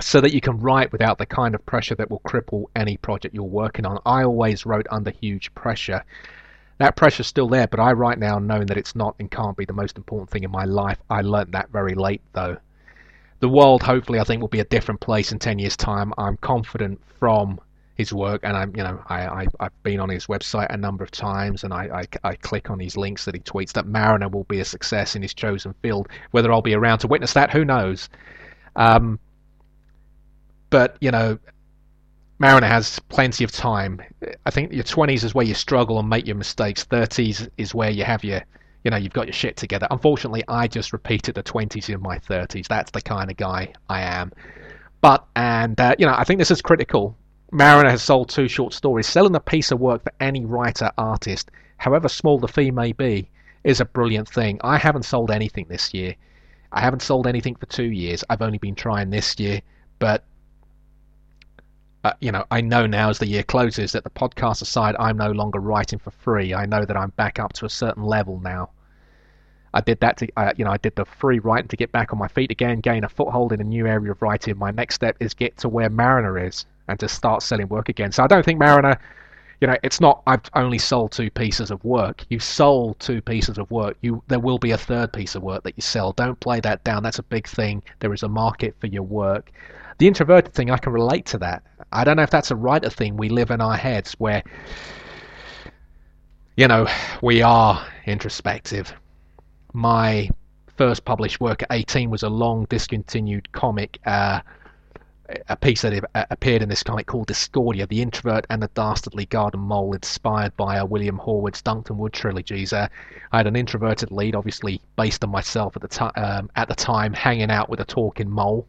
so that you can write without the kind of pressure that will cripple any project you're working on. I always wrote under huge pressure. That pressure's still there, but I write now knowing that it's not and can't be the most important thing in my life. I learnt that very late, though the world hopefully I think will be a different place in 10 years time. I'm confident from his work and I'm you know I, I I've been on his website a number of times and I, I, I click on these links that he tweets that Mariner will be a success in his chosen field. Whether I'll be around to witness that who knows? Um, but you know Mariner has plenty of time. I think your 20s is where you struggle and make your mistakes. 30s is where you have your you know, you've got your shit together. Unfortunately, I just repeated the 20s in my 30s. That's the kind of guy I am. But, and, uh, you know, I think this is critical. Mariner has sold two short stories. Selling a piece of work for any writer, artist, however small the fee may be, is a brilliant thing. I haven't sold anything this year. I haven't sold anything for two years. I've only been trying this year. But uh, you know, I know now as the year closes that the podcast aside, I'm no longer writing for free. I know that I'm back up to a certain level now. I did that to, uh, you know, I did the free writing to get back on my feet again, gain a foothold in a new area of writing. My next step is get to where Mariner is and to start selling work again. So I don't think Mariner, you know, it's not I've only sold two pieces of work. You sold two pieces of work. You there will be a third piece of work that you sell. Don't play that down. That's a big thing. There is a market for your work. The introverted thing, I can relate to that. I don't know if that's a writer thing we live in our heads where, you know, we are introspective my first published work at 18 was a long discontinued comic, uh, a piece that appeared in this comic called Discordia, The Introvert and the Dastardly Garden Mole, inspired by uh, William Horwood's Duncton Wood trilogies. Uh, I had an introverted lead, obviously based on myself at the, t- um, at the time, hanging out with a talking mole.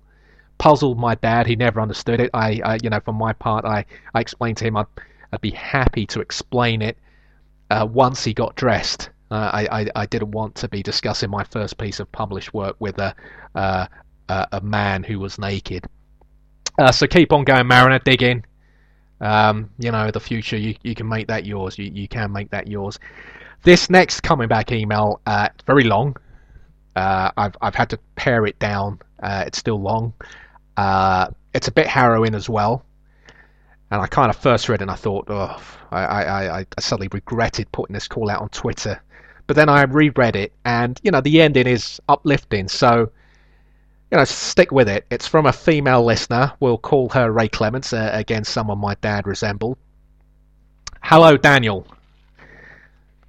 Puzzled my dad, he never understood it. I, I you know, for my part, I, I explained to him I'd, I'd be happy to explain it uh, once he got dressed. Uh, I, I, I didn't want to be discussing my first piece of published work with a uh, a man who was naked. Uh, so keep on going, Mariner. Dig in. Um, you know, the future you, you can make that yours. You you can make that yours. This next coming back email, uh, very long. Uh, I've I've had to pare it down. Uh, it's still long. it's a bit harrowing as well. And I kind of first read it and I thought, oh, I, I, I suddenly regretted putting this call out on Twitter but then I reread it, and you know the ending is uplifting. So you know, stick with it. It's from a female listener. We'll call her Ray Clements. Uh, again, someone my dad resembled. Hello, Daniel.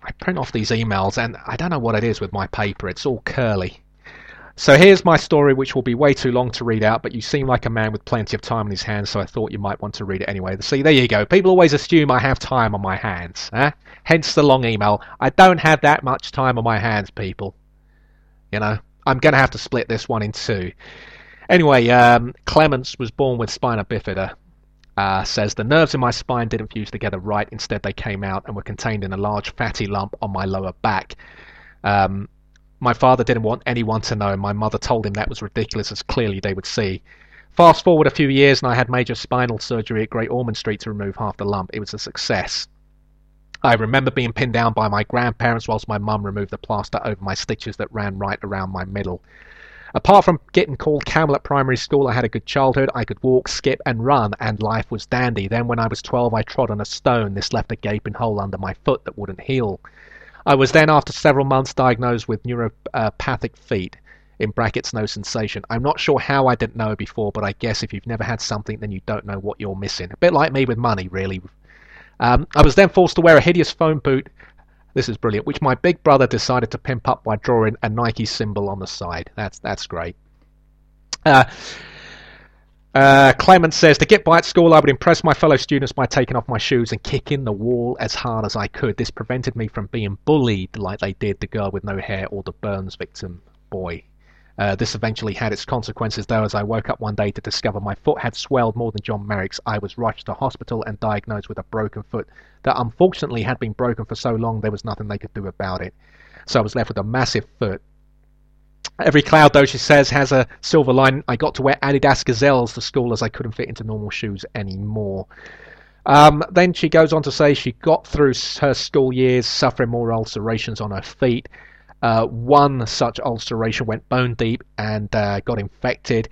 I print off these emails, and I don't know what it is with my paper. It's all curly. So here's my story, which will be way too long to read out, but you seem like a man with plenty of time on his hands, so I thought you might want to read it anyway. See, there you go. People always assume I have time on my hands. Eh? Hence the long email. I don't have that much time on my hands, people. You know, I'm going to have to split this one in two. Anyway, um, Clements was born with spina bifida. Uh, says the nerves in my spine didn't fuse together right. Instead, they came out and were contained in a large fatty lump on my lower back. Um, my father didn't want anyone to know. My mother told him that was ridiculous, as clearly they would see. Fast forward a few years, and I had major spinal surgery at Great Ormond Street to remove half the lump. It was a success. I remember being pinned down by my grandparents whilst my mum removed the plaster over my stitches that ran right around my middle. Apart from getting called Camel at primary school, I had a good childhood. I could walk, skip, and run, and life was dandy. Then, when I was 12, I trod on a stone. This left a gaping hole under my foot that wouldn't heal. I was then, after several months, diagnosed with neuropathic feet. In brackets, no sensation. I'm not sure how I didn't know before, but I guess if you've never had something, then you don't know what you're missing. A bit like me with money, really. Um, I was then forced to wear a hideous phone boot. This is brilliant, which my big brother decided to pimp up by drawing a Nike symbol on the side. That's that's great. Uh, uh, Clement says to get by at school, I would impress my fellow students by taking off my shoes and kicking the wall as hard as I could. This prevented me from being bullied like they did the girl with no hair or the Burns victim boy. Uh, this eventually had its consequences, though, as I woke up one day to discover my foot had swelled more than John Merrick's. I was rushed to hospital and diagnosed with a broken foot that unfortunately had been broken for so long there was nothing they could do about it. So I was left with a massive foot. Every cloud, though, she says, has a silver lining. I got to wear Adidas Gazelles to school as I couldn't fit into normal shoes anymore. Um, then she goes on to say she got through her school years suffering more ulcerations on her feet. Uh, one such ulceration went bone deep and uh, got infected.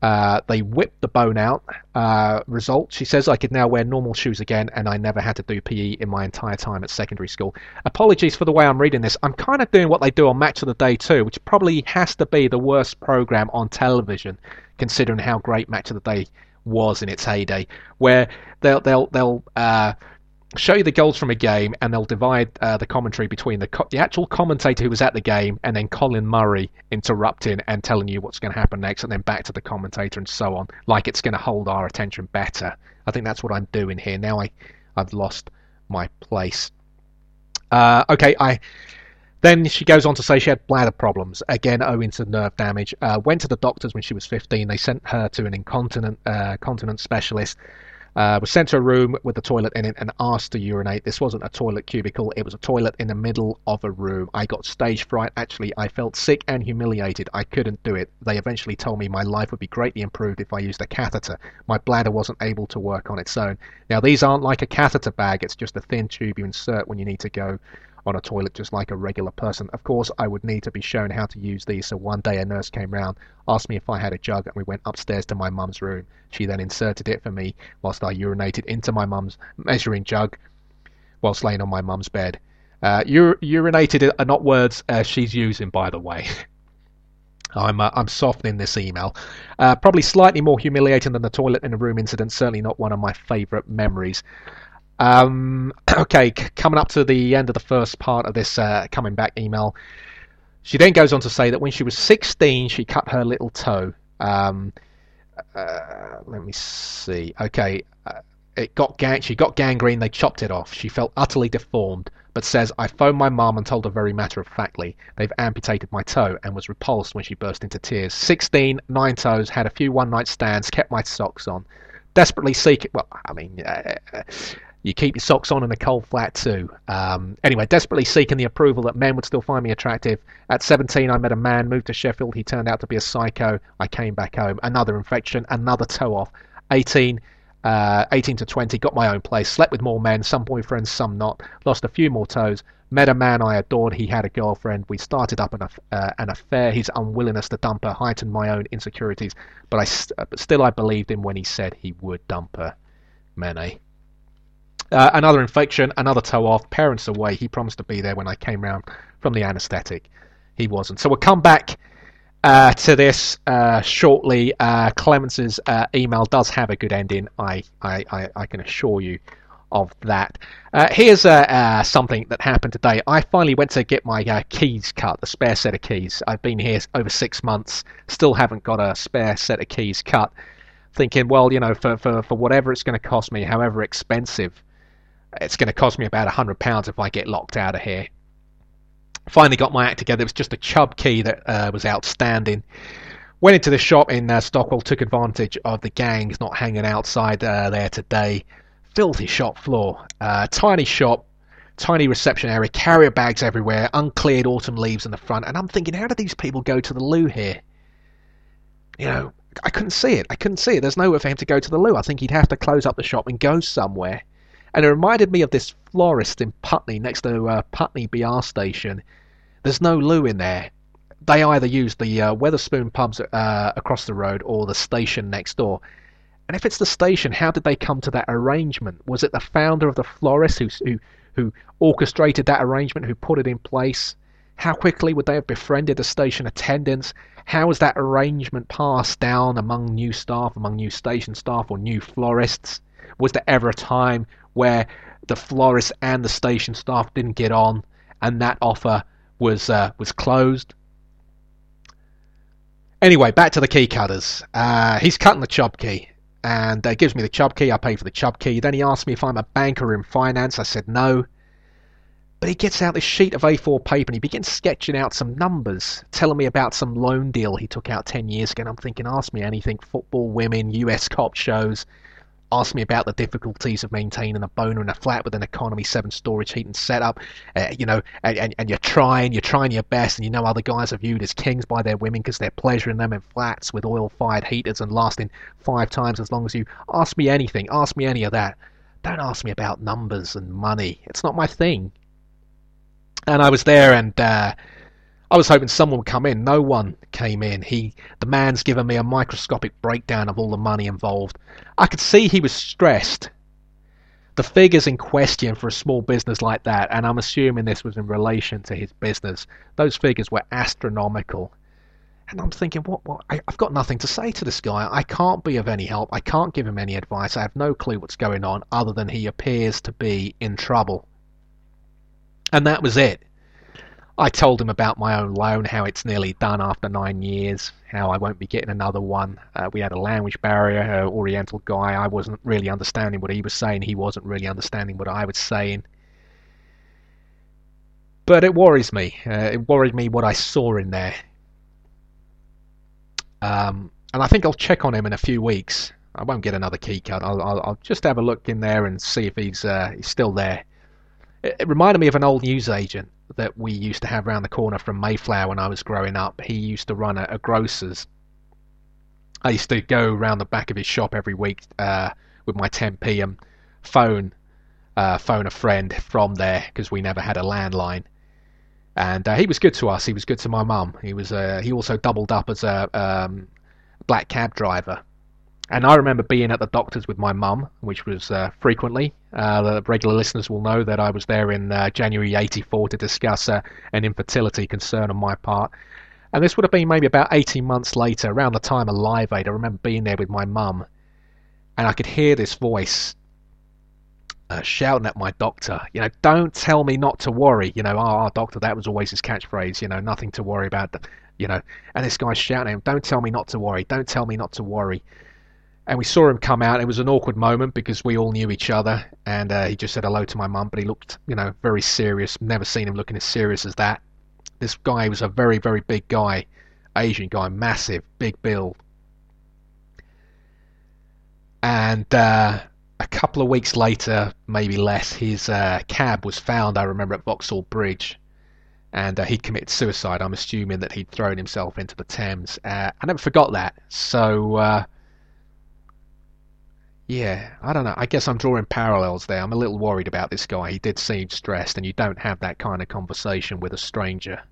Uh, they whipped the bone out. Uh, result, she says I could now wear normal shoes again, and I never had to do PE in my entire time at secondary school. Apologies for the way I'm reading this. I'm kind of doing what they do on Match of the Day 2, which probably has to be the worst program on television, considering how great Match of the Day was in its heyday, where they'll they'll they'll uh, show you the goals from a game, and they'll divide uh, the commentary between the co- the actual commentator who was at the game and then Colin Murray interrupting and telling you what's going to happen next, and then back to the commentator and so on, like it's going to hold our attention better. I think that's what I'm doing here. Now I I've lost my place. Uh, okay, I. Then she goes on to say she had bladder problems, again owing to nerve damage. Uh, went to the doctors when she was 15. They sent her to an incontinent uh, continent specialist uh, was sent to a room with a toilet in it and asked to urinate. This wasn't a toilet cubicle, it was a toilet in the middle of a room. I got stage fright. Actually, I felt sick and humiliated. I couldn't do it. They eventually told me my life would be greatly improved if I used a catheter. My bladder wasn't able to work on its own. Now, these aren't like a catheter bag, it's just a thin tube you insert when you need to go on a toilet just like a regular person. Of course, I would need to be shown how to use these, so one day a nurse came round, asked me if I had a jug, and we went upstairs to my mum's room. She then inserted it for me whilst I urinated into my mum's measuring jug whilst laying on my mum's bed. Uh, ur- urinated are not words uh, she's using, by the way. I'm uh, I'm softening this email. Uh, probably slightly more humiliating than the toilet in a room incident. Certainly not one of my favourite memories. Um, okay, coming up to the end of the first part of this uh, coming back email, she then goes on to say that when she was 16, she cut her little toe. Um, uh, let me see. Okay, uh, it got gang- she got gangrene. They chopped it off. She felt utterly deformed, but says I phoned my mum and told her very matter of factly they've amputated my toe and was repulsed when she burst into tears. 16, nine toes, had a few one night stands, kept my socks on desperately seeking. Well, I mean, uh, you keep your socks on in a cold flat too. Um, anyway, desperately seeking the approval that men would still find me attractive. At 17, I met a man, moved to Sheffield. He turned out to be a psycho. I came back home. Another infection, another toe off. 18, uh, 18 to 20, got my own place. Slept with more men, some boyfriends, some not. Lost a few more toes. Met a man I adored. He had a girlfriend. We started up an, uh, an affair. His unwillingness to dump her heightened my own insecurities, but I st- but still I believed him when he said he would dump her. Mene. Uh, another infection, another toe off, parents away. He promised to be there when I came round from the anaesthetic. He wasn't. So we'll come back uh, to this uh, shortly. Uh, Clements's uh, email does have a good ending. I, I, I, I can assure you of that. Uh, here's uh, something that happened today. I finally went to get my keys cut, the spare set of keys. I've been here over six months, still haven't got a spare set of keys cut. Thinking, well, you know, for, for, for whatever it's going to cost me, however expensive, it's going to cost me about a hundred pounds if I get locked out of here finally got my act together. It was just a Chubb key that uh, was outstanding. Went into the shop in uh, Stockwell, took advantage of the gangs not hanging outside uh, there today. Filthy shop floor, uh, tiny shop, tiny reception area, carrier bags everywhere, uncleared autumn leaves in the front. And I'm thinking, how do these people go to the loo here? You know, I couldn't see it. I couldn't see it. There's nowhere for him to go to the loo. I think he'd have to close up the shop and go somewhere. And it reminded me of this florist in Putney next to uh, Putney BR station there's no loo in there. They either use the uh, Wetherspoon pubs uh, across the road or the station next door. And if it's the station, how did they come to that arrangement? Was it the founder of the florist who, who, who orchestrated that arrangement, who put it in place? How quickly would they have befriended the station attendants? How was that arrangement passed down among new staff, among new station staff, or new florists? Was there ever a time where the florist and the station staff didn't get on, and that offer was uh, was closed. Anyway, back to the key cutters. Uh, he's cutting the Chubb key and uh, gives me the Chubb key. I pay for the Chubb key. Then he asks me if I'm a banker in finance. I said no. But he gets out this sheet of A4 paper and he begins sketching out some numbers, telling me about some loan deal he took out 10 years ago. And I'm thinking, ask me anything football, women, US cop shows ask me about the difficulties of maintaining a boner in a flat with an economy 7 storage heating setup. Uh, you know and, and, and, you're trying you're trying your best and you know other guys are viewed as kings by their women because they're pleasuring them in flats with oil fired heaters and lasting five times as long as you ask me anything ask me any of that. Don't ask me about numbers and money. It's not my thing. And I was there and uh, I was hoping someone would come in. No one came in. He, the man's given me a microscopic breakdown of all the money involved. I could see he was stressed. The figures in question for a small business like that, and I'm assuming this was in relation to his business, those figures were astronomical. And I'm thinking, what? what? I, I've got nothing to say to this guy. I can't be of any help. I can't give him any advice. I have no clue what's going on, other than he appears to be in trouble. And that was it. I told him about my own loan, how it's nearly done after nine years, how I won't be getting another one. Uh, we had a language barrier, an Oriental guy. I wasn't really understanding what he was saying. He wasn't really understanding what I was saying. But it worries me. Uh, it worried me what I saw in there. Um, and I think I'll check on him in a few weeks. I won't get another key cut. I'll, I'll, I'll just have a look in there and see if he's uh, he's still there. It, it reminded me of an old newsagent that we used to have around the corner from Mayflower when I was growing up. He used to run a, a grocer's. I used to go around the back of his shop every week uh, with my 10p and phone uh, phone a friend from there because we never had a landline. And uh, he was good to us. He was good to my mum. He was. Uh, he also doubled up as a um, black cab driver. And I remember being at the doctor's with my mum, which was uh, frequently. Uh, the regular listeners will know that I was there in uh, January '84 to discuss uh, an infertility concern on my part. And this would have been maybe about 18 months later, around the time of Live Aid. I remember being there with my mum, and I could hear this voice uh, shouting at my doctor, you know, don't tell me not to worry. You know, oh, oh, doctor, that was always his catchphrase. You know, nothing to worry about. You know, and this guy's shouting at him, don't tell me not to worry. Don't tell me not to worry and we saw him come out. It was an awkward moment because we all knew each other, and uh, he just said hello to my mum, but he looked, you know, very serious. Never seen him looking as serious as that. This guy was a very, very big guy, Asian guy, massive, big build. And uh, a couple of weeks later, maybe less, his uh, cab was found. I remember at Vauxhall Bridge, and uh, he'd committed suicide. I'm assuming that he'd thrown himself into the Thames. Uh, I never forgot that. So uh, yeah, I don't know. I guess I'm drawing parallels there. I'm a little worried about this guy. He did seem stressed, and you don't have that kind of conversation with a stranger.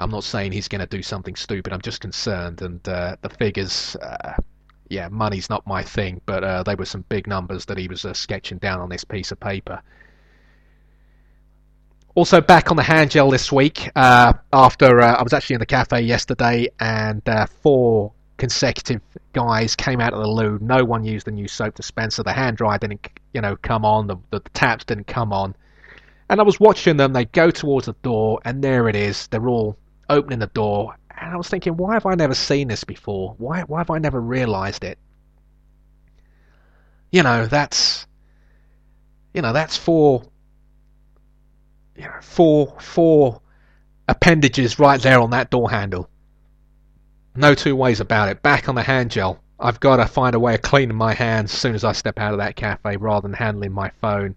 I'm not saying he's going to do something stupid. I'm just concerned, and uh, the figures. Uh, yeah, money's not my thing, but uh, they were some big numbers that he was uh, sketching down on this piece of paper. Also back on the hand gel this week. Uh, after uh, I was actually in the cafe yesterday, and four consecutive guys came out of the loo. No one used the new soap dispenser. The hand dryer didn't, you know, come on. The, the, taps didn't come on. And I was watching them. They go towards the door, and there it is. They're all opening the door, and I was thinking, why have I never seen this before? Why why have I never realised it? You know, that's you know that's four you know, four four appendages right there on that door handle. No two ways about it. Back on the hand gel. I've got to find a way of cleaning my hands as soon as I step out of that cafe rather than handling my phone,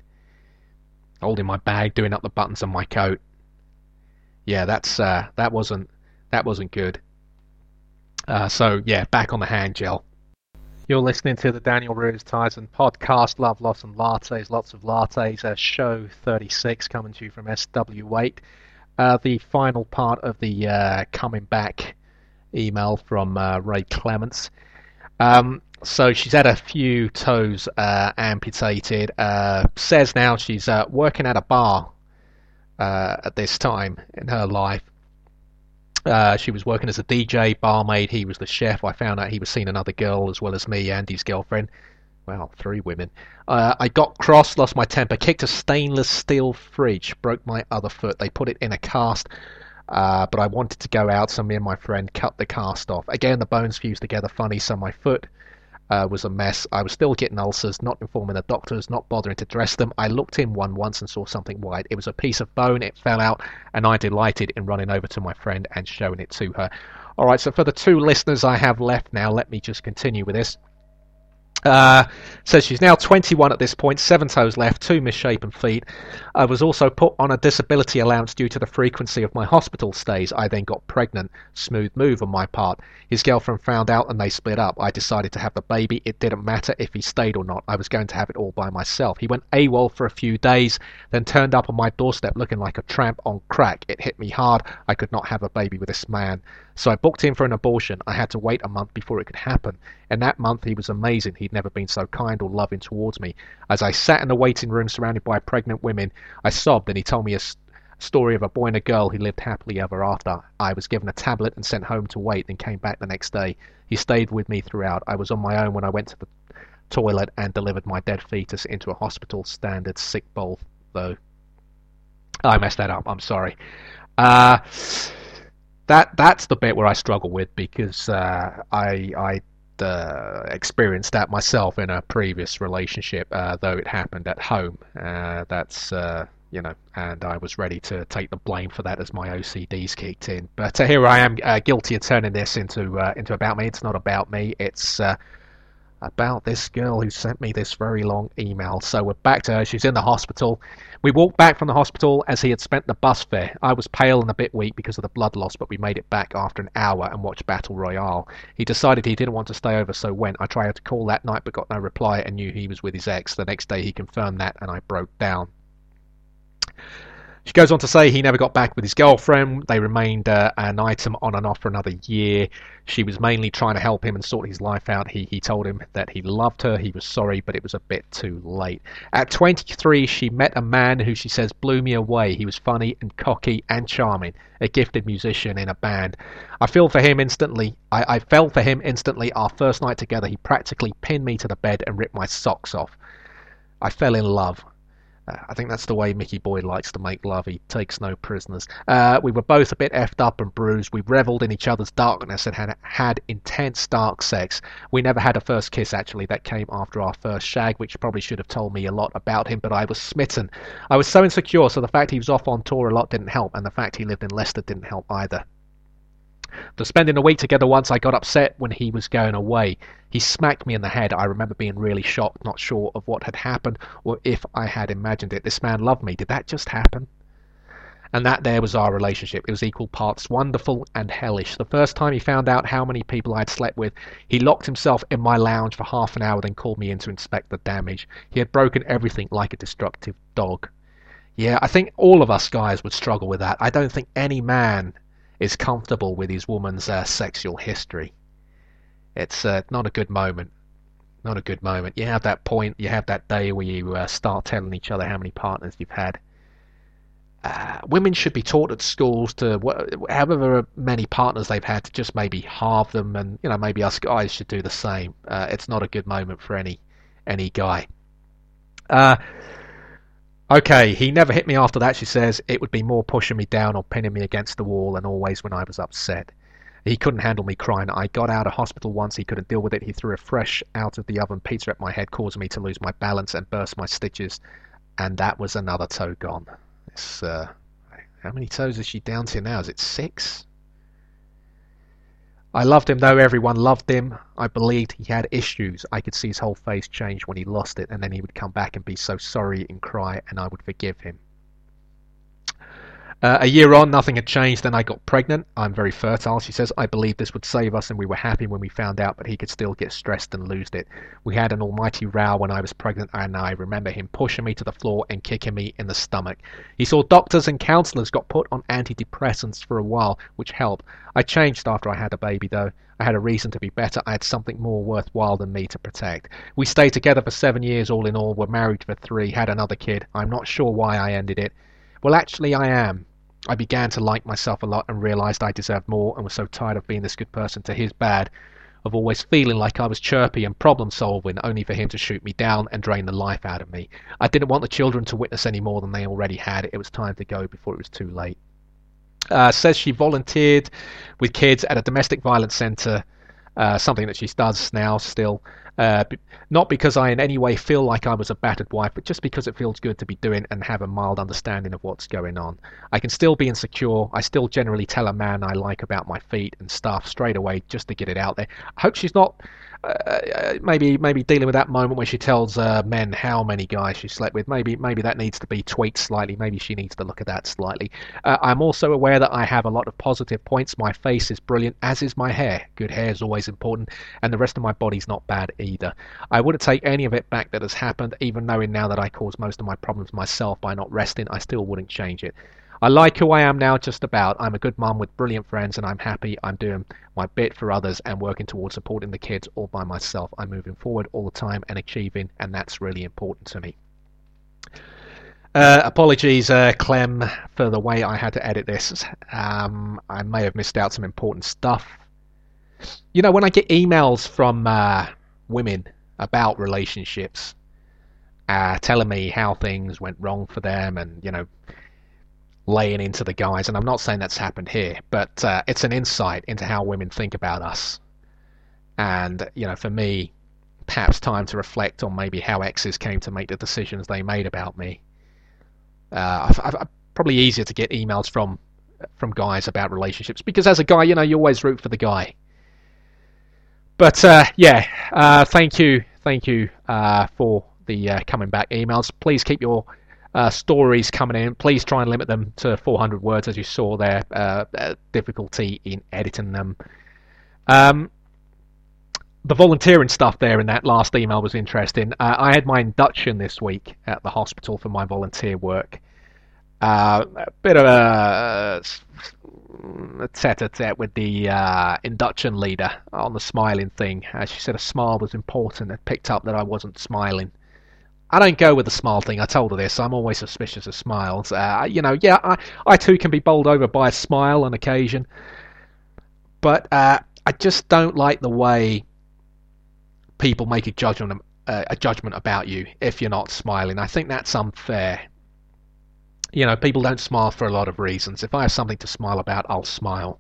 holding my bag, doing up the buttons on my coat. Yeah, that's uh, that wasn't that wasn't good. Uh, so yeah, back on the hand gel. You're listening to the Daniel Ruiz Tizon podcast, Love, Loss and Lattes, lots of lattes, uh, show 36 coming to you from SW8. Uh, the final part of the uh, coming back email from uh, Ray Clements. Um, so she's had a few toes uh, amputated. Uh, says now she's working at a bar at this time in her life. Uh, she was working as a DJ, barmaid. He was the chef. I found out he was seeing another girl as well as me and his girlfriend. Well, three women. Uh, I got cross, lost my temper, kicked a stainless steel fridge, broke my other foot. They put it in a cast, uh, but I wanted to go out, so me and my friend cut the cast off. Again, the bones fused together funny, so my foot uh, was a mess. I was still getting ulcers, not informing the doctors, not bothering to dress them. I looked in one once and saw something white. It was a piece of bone, it fell out, and I delighted in running over to my friend and showing it to her. Alright, so for the two listeners I have left now, let me just continue with this. Uh, so she's now 21 at this point, seven toes left, two misshapen feet. I was also put on a disability allowance due to the frequency of my hospital stays. I then got pregnant. Smooth move on my part. His girlfriend found out and they split up. I decided to have the baby. It didn't matter if he stayed or not. I was going to have it all by myself. He went AWOL for a few days, then turned up on my doorstep looking like a tramp on crack. It hit me hard. I could not have a baby with this man. So I booked him for an abortion. I had to wait a month before it could happen. In that month, he was amazing. He'd never been so kind or loving towards me. As I sat in the waiting room surrounded by pregnant women, I sobbed and he told me a story of a boy and a girl who lived happily ever after. I was given a tablet and sent home to wait, then came back the next day. He stayed with me throughout. I was on my own when I went to the toilet and delivered my dead fetus into a hospital standard sick bowl, though. I messed that up. I'm sorry. Uh, that that's the bit where I struggle with because uh, I I uh, experienced that myself in a previous relationship, uh, though it happened at home. Uh, that's uh, you know, and I was ready to take the blame for that as my OCDs kicked in. But uh, here I am, guilty of turning this into into about me. It's not about me. It's about this girl who sent me this very long email. So we're back to her. She's in the hospital. We walked back from the hospital as he had spent the bus fare. I was pale and a bit weak because of the blood loss, but we made it back after an hour and watched Battle Royale. He decided he didn't want to stay over, so went. I tried to call that night but got no reply and knew he was with his ex. The next day he confirmed that and I broke down. She goes on to say he never got back with his girlfriend. They remained uh, an item on and off for another year. She was mainly trying to help him and sort his life out. He, he told him that he loved her, he was sorry, but it was a bit too late. At 23, she met a man who she says blew me away. He was funny and cocky and charming, a gifted musician in a band. I feel for him instantly. I, I fell for him instantly. Our first night together, he practically pinned me to the bed and ripped my socks off. I fell in love. Uh, I think that's the way Mickey Boy likes to make love. He takes no prisoners. Uh, we were both a bit effed up and bruised. We revelled in each other's darkness and had had intense dark sex. We never had a first kiss, actually. That came after our first shag, which probably should have told me a lot about him, but I was smitten. I was so insecure, so the fact he was off on tour a lot didn't help, and the fact he lived in Leicester didn't help either. For spending a week together once, I got upset when he was going away. He smacked me in the head. I remember being really shocked, not sure of what had happened or if I had imagined it. This man loved me. Did that just happen? And that there was our relationship. It was equal parts wonderful and hellish. The first time he found out how many people I had slept with, he locked himself in my lounge for half an hour, then called me in to inspect the damage. He had broken everything like a destructive dog. Yeah, I think all of us guys would struggle with that. I don't think any man is comfortable with his woman's uh, sexual history. It's uh, not a good moment. Not a good moment. You have that point, you have that day where you uh, start telling each other how many partners you've had. uh, women should be taught at schools to wh- however many partners they've had to just maybe halve them, and you know maybe us guys should do the same. Uh, it's not a good moment for any any guy. Okay, he never hit me after that. She says it would be more pushing me down or pinning me against the wall, and always when I was upset. He couldn't handle me crying. I got out of hospital once. He couldn't deal with it. He threw a fresh out of the oven pizza at my head, causing me to lose my balance and burst my stitches. And that was another toe gone. It's, uh, how many toes is she down to now? Is it six? I loved him though. Everyone loved him. I believed he had issues. I could see his whole face change when he lost it, and then he would come back and be so sorry and cry, and I would forgive him. Uh, a year on, nothing had changed. Then I got pregnant. I'm very fertile. She says, I believe this would save us, and we were happy when we found out, but he could still get stressed and lose it. We had an almighty row when I was pregnant, and I remember him pushing me to the floor and kicking me in the stomach. He saw doctors and counselors, got put on antidepressants for a while, which helped. I changed after I had a baby, though. I had a reason to be better. I had something more worthwhile than me to protect. We stayed together for seven years, all in all. Were married for three, had another kid. I'm not sure why I ended it. Well, actually, I am. I began to like myself a lot and realized I deserved more and was so tired of being this good person to his bad, of always feeling like I was chirpy and problem solving only for him to shoot me down and drain the life out of me. I didn't want the children to witness any more than they already had. It was time to go before it was too late. Uh, says she volunteered with kids at a domestic violence centre, uh, something that she does now still. Uh, not because I in any way feel like I was a battered wife, but just because it feels good to be doing and have a mild understanding of what's going on. I can still be insecure. I still generally tell a man I like about my feet and stuff straight away just to get it out there. I hope she's not uh, maybe maybe dealing with that moment where she tells uh, men how many guys she slept with. Maybe maybe that needs to be tweaked slightly. Maybe she needs to look at that slightly. Uh, I'm also aware that I have a lot of positive points. My face is brilliant, as is my hair. Good hair is always important, and the rest of my body's not bad either. I wouldn't take any of it back that has happened, even knowing now that I caused most of my problems myself by not resting. I still wouldn't change it. I like who I am now, just about. I'm a good mum with brilliant friends, and I'm happy I'm doing my bit for others and working towards supporting the kids all by myself. I'm moving forward all the time and achieving, and that's really important to me. Uh, apologies, uh, Clem, for the way I had to edit this. Um, I may have missed out some important stuff. You know, when I get emails from uh, women about relationships, uh, telling me how things went wrong for them, and you know, laying into the guys, and I'm not saying that's happened here, but uh, it's an insight into how women think about us. And, you know, for me, perhaps time to reflect on maybe how exes came to make the decisions they made about me. Uh, I've, I've, probably easier to get emails from from guys about relationships because as a guy, you know, you always root for the guy. But uh, yeah, uh, thank you, thank you uh, for the uh, coming back emails. Please keep your uh, stories coming in. Please try and limit them to 400 words, as you saw there. Uh, uh, difficulty in editing them. Um, the volunteering stuff there in that last email was interesting. Uh, I had my induction this week at the hospital for my volunteer work. Uh, a bit of a, a tete-a-tete with the uh, induction leader on the smiling thing. she said a smile was important and picked up that I wasn't smiling. I don't go with the smile thing. I told her this. I'm always suspicious of smiles. Uh, you know, yeah, I, I too can be bowled over by a smile on occasion, but uh, I just don't like the way people make a judgment uh, a judgment about you if you're not smiling. I think that's unfair. You know, people don't smile for a lot of reasons. If I have something to smile about, I'll smile.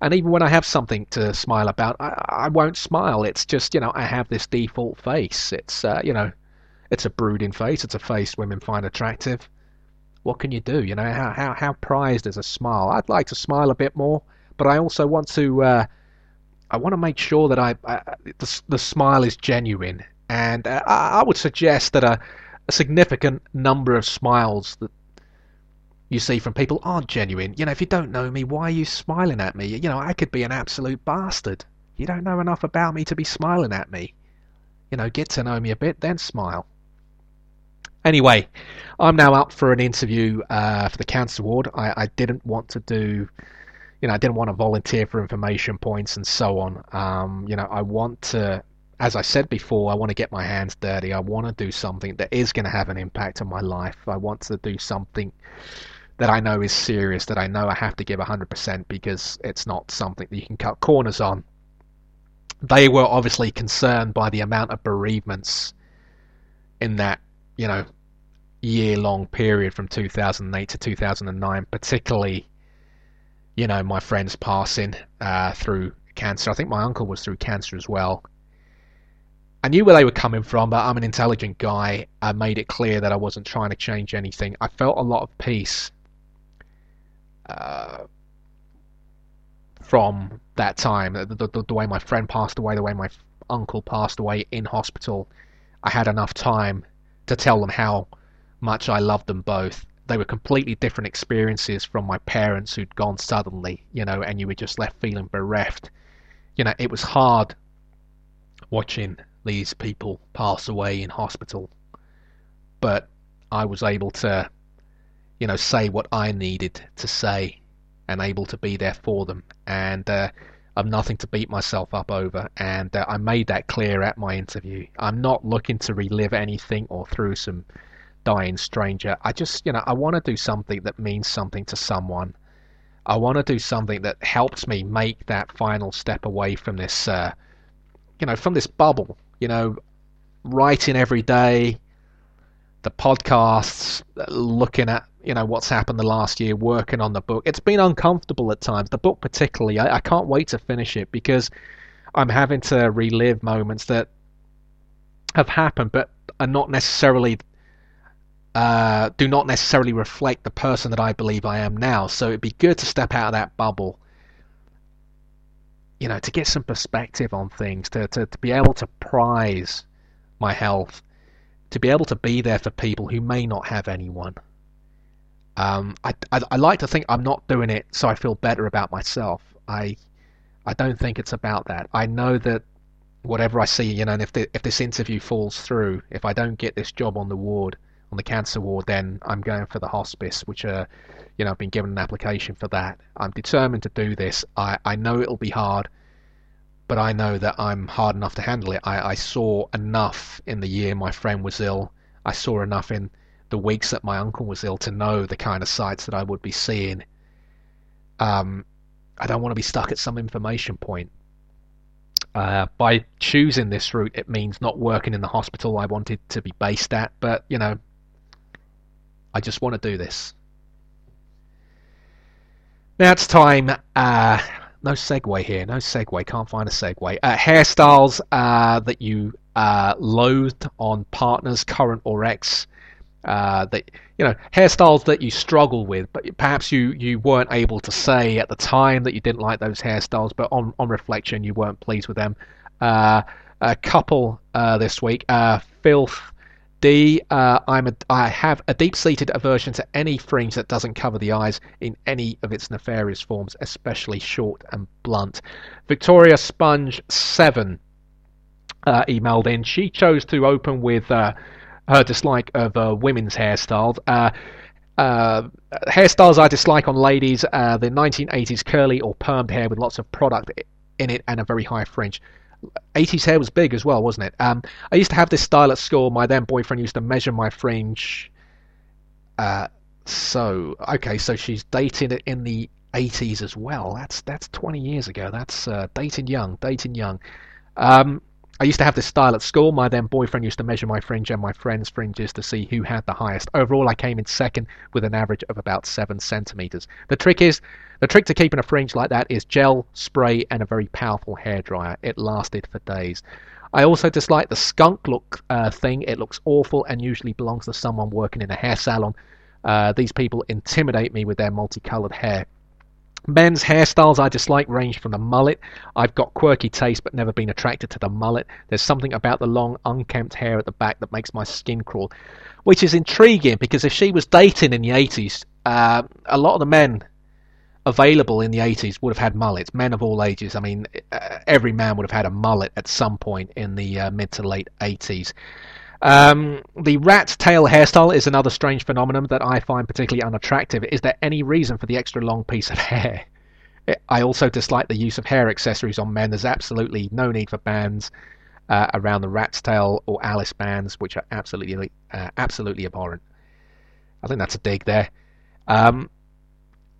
And even when I have something to smile about, I, I won't smile. It's just, you know, I have this default face. It's, uh, you know, it's a brooding face. It's a face women find attractive. What can you do? You know how how how prized is a smile? I'd like to smile a bit more, but I also want to. Uh, I want to make sure that I, I the, the smile is genuine, and uh, I would suggest that a, a significant number of smiles that you see from people aren't genuine. You know, if you don't know me, why are you smiling at me? You know, I could be an absolute bastard. You don't know enough about me to be smiling at me. You know, get to know me a bit, then smile. Anyway, I'm now up for an interview uh, for the Cancer Ward. I, I, didn't want to do, you know, I didn't want to volunteer for information points and so on. Um, you know, I want to, as I said before, I want to get my hands dirty. I want to do something that is going to have an impact on my life. I want to do something that I know is serious, that I know I have to give 100% because it's not something that you can cut corners on. They were obviously concerned by the amount of bereavements in that, you know, year long period from 2008 to 2009, particularly, you know, my friends passing uh, through cancer. I think my uncle was through cancer as well. I knew where they were coming from, but I'm an intelligent guy. I made it clear that I wasn't trying to change anything. I felt a lot of peace uh, from that time. The, the, the, way my friend passed away, the way my uncle passed away in hospital, I had enough time to tell them how much I loved them both. They were completely different experiences from my parents who'd gone suddenly, you know, and you were just left feeling bereft. You know, it was hard watching these people pass away in hospital. But I was able to, you know, say what I needed to say and able to be there for them. And uh, I've nothing to beat myself up over. And uh, I made that clear at my interview. I'm not looking to relive anything or through some dying stranger. I just, you know, I want to do something that means something to someone. I want to do something that helps me make that final step away from this, uh, you know, from this bubble you know, writing every day, the podcasts, looking at you know what's happened the last year, working on the book. It's been uncomfortable at times. The book particularly, I, I can't wait to finish it because I'm having to relive moments that have happened, but are not necessarily uh, do not necessarily reflect the person that I believe I am now. So it'd be good to step out of that bubble you know, to get some perspective on things, to, to, to be able to prize my health, to be able to be there for people who may not have anyone. Um, I, I, I like to think I'm not doing it so I feel better about myself. I I don't think it's about that. I know that whatever I see, you know, and if the, if this interview falls through, if I don't get this job on the ward, on the cancer ward, then I'm going for the hospice, which are, you know, I've been given an application for that. I'm determined to do this. I, I know it'll be hard, but I know that I'm hard enough to handle it. I, I saw enough in the year my friend was ill. I saw enough in the weeks that my uncle was ill to know the kind of sights that I would be seeing. Um, I don't want to be stuck at some information point. Uh, by choosing this route, it means not working in the hospital I wanted to be based at, but you know, I just want to do this. Now it's time. Uh, no segue here. No segue. Can't find a segue. Uh, hairstyles uh, that you uh, loathed on partners, current or ex. Uh, that you know, hairstyles that you struggle with, but perhaps you, you weren't able to say at the time that you didn't like those hairstyles, but on on reflection you weren't pleased with them. Uh, a couple uh, this week. Filth D, uh, I'm a, I have a deep-seated aversion to any fringe that doesn't cover the eyes in any of its nefarious forms, especially short and blunt. Victoria Sponge Seven uh, emailed in. She chose to open with uh, her dislike of uh, women's hairstyles. Uh, uh, hairstyles I dislike on ladies: the 1980s curly or permed hair with lots of product in it and a very high fringe. 80s hair was big as well, wasn't it? Um, I used to have this style at school. My then boyfriend used to measure my fringe. Uh, so okay, so she's dating it in the 80s as well. That's that's 20 years ago. That's uh, dating young, dating young. Um, I used to have this style at school. My then boyfriend used to measure my fringe and my friends' fringes to see who had the highest. Overall, I came in second with an average of about seven centimeters. The trick is, the trick to keeping a fringe like that is gel, spray, and a very powerful hairdryer. It lasted for days. I also dislike the skunk look uh, thing. It looks awful and usually belongs to someone working in a hair salon. Uh, these people intimidate me with their multicolored hair. Men's hairstyles I dislike range from the mullet. I've got quirky taste but never been attracted to the mullet. There's something about the long, unkempt hair at the back that makes my skin crawl, which is intriguing because if she was dating in the 80s, uh, a lot of the men available in the 80s would have had mullets, men of all ages. I mean, uh, every man would have had a mullet at some point in the uh, mid to late 80s. Um, the rat tail hairstyle is another strange phenomenon that I find particularly unattractive. Is there any reason for the extra long piece of hair? I also dislike the use of hair accessories on men. There's absolutely no need for bands uh, around the rat's tail or Alice bands, which are absolutely uh, absolutely abhorrent. I think that's a dig there. Um,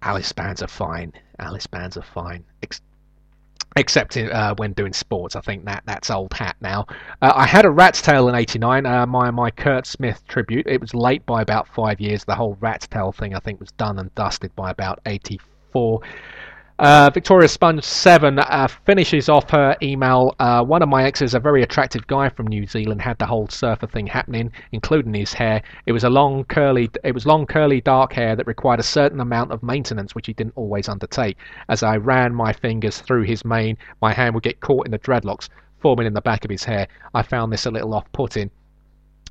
Alice bands are fine. Alice bands are fine. Except uh, when doing sports. I think that that's old hat now. Uh, I had a Rat's Tail in '89. Uh, my my Curt Smith tribute. It was late by about five years. The whole Rat's Tail thing I think was done and dusted by about '84. Uh, Victoria Sponge 7 uh, finishes off her email. Uh, one of my exes, a very attractive guy from New Zealand, had the whole surfer thing happening, including his hair. It was a long curly, it was long curly dark hair that required a certain amount of maintenance, which he didn't always undertake. As I ran my fingers through his mane, my hand would get caught in the dreadlocks forming in the back of his hair. I found this a little off-putting.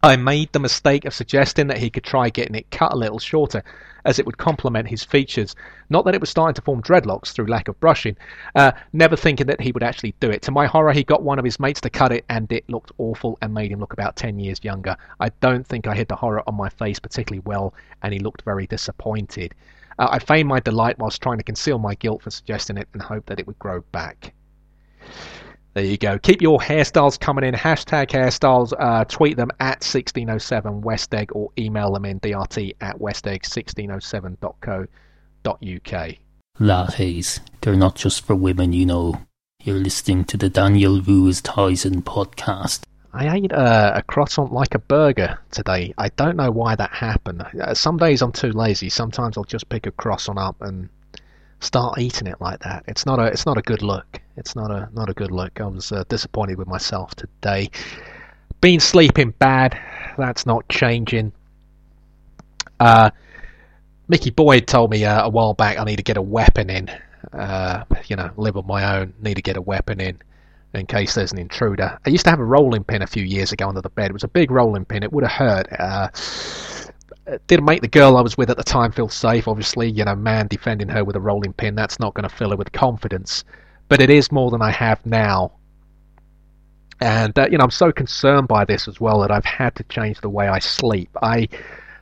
I made the mistake of suggesting that he could try getting it cut a little shorter, as it would complement his features. Not that it was starting to form dreadlocks through lack of brushing, uh, never thinking that he would actually do it. To my horror, he got one of his mates to cut it, and it looked awful and made him look about 10 years younger. I don't think I hid the horror on my face particularly well, and he looked very disappointed. Uh, I feigned my delight whilst trying to conceal my guilt for suggesting it and hoped that it would grow back. There you go. Keep your hairstyles coming in. Hashtag hairstyles. Uh, tweet them at 1607 Westegg or email them in drt at westegg1607.co.uk. Lattes, they're not just for women, you know. You're listening to the Daniel Ruiz Tizon podcast. I ate uh, a croissant like a burger today. I don't know why that happened. Uh, some days I'm too lazy. Sometimes I'll just pick a croissant up and start eating it like that. It's not a it's not a good look. It's not a not a good look. I was uh, disappointed with myself today. Been sleeping bad. That's not changing. Uh, Mickey Boyd told me uh, a while back I need to get a weapon in. Uh, you know, live on my own. Need to get a weapon in in case there's an intruder. I used to have a rolling pin a few years ago under the bed. It was a big rolling pin. It would have hurt. Didn't make the girl I was with at the time feel safe. Obviously, you know, man defending her with a rolling pin, that's not going to fill her with confidence. But it is more than I have now. And, uh, you know, I'm so concerned by this as well that I've had to change the way I sleep. I,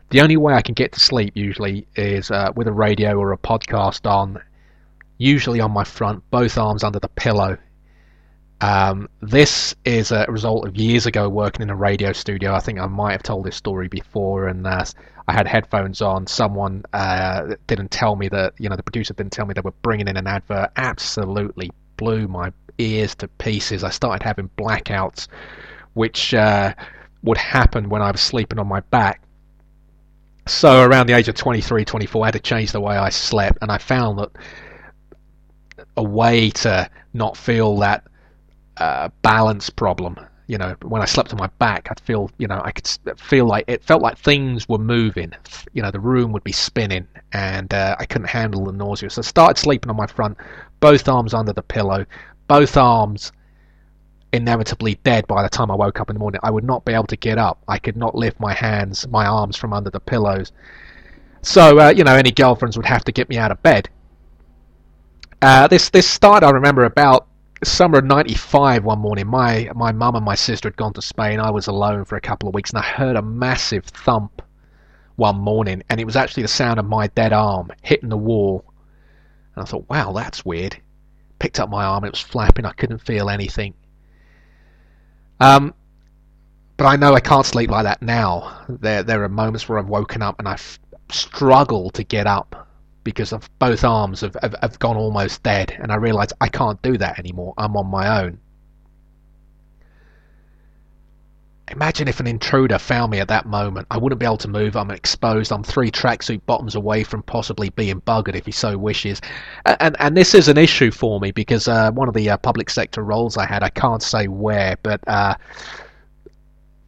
the only way I can get to sleep usually is uh, with a radio or a podcast on, usually on my front, both arms under the pillow. Um, this is a result of years ago working in a radio studio. I think I might have told this story before, and uh, I had headphones on. Someone uh, didn't tell me that, you know, the producer didn't tell me they were bringing in an advert. Absolutely blew my ears to pieces. I started having blackouts, which uh, would happen when I was sleeping on my back. So around the age of 23, 24, I had to change the way I slept, and I found that a way to not feel that uh, balance problem. You know, when I slept on my back, I'd feel, you know, I could feel like it felt like things were moving. You know, the room would be spinning, and uh, I couldn't handle the nausea. So I started sleeping on my front, both arms under the pillow, both arms inevitably dead by the time I woke up in the morning. I would not be able to get up. I could not lift my hands, my arms from under the pillows. So, uh, you know, any girlfriends would have to get me out of bed. Uh, this this started, I remember, about summer of '95. One morning, my my mum and my sister had gone to Spain. I was alone for a couple of weeks, and I heard a massive thump one morning, and it was actually the sound of my dead arm hitting the wall. And I thought, wow, that's weird. Picked up my arm, it was flapping. I couldn't feel anything. Um, but I know I can't sleep like that now. There there are moments where I've woken up and I've struggled to get up because both arms have, have, have gone almost dead, and I realise I can't do that anymore. I'm on my own. Imagine if an intruder found me at that moment. I wouldn't be able to move. I'm exposed. I'm three tracksuit bottoms away from possibly being buggered if he so wishes. And and this is an issue for me because uh, one of the uh, public sector roles I had, I can't say where, but uh,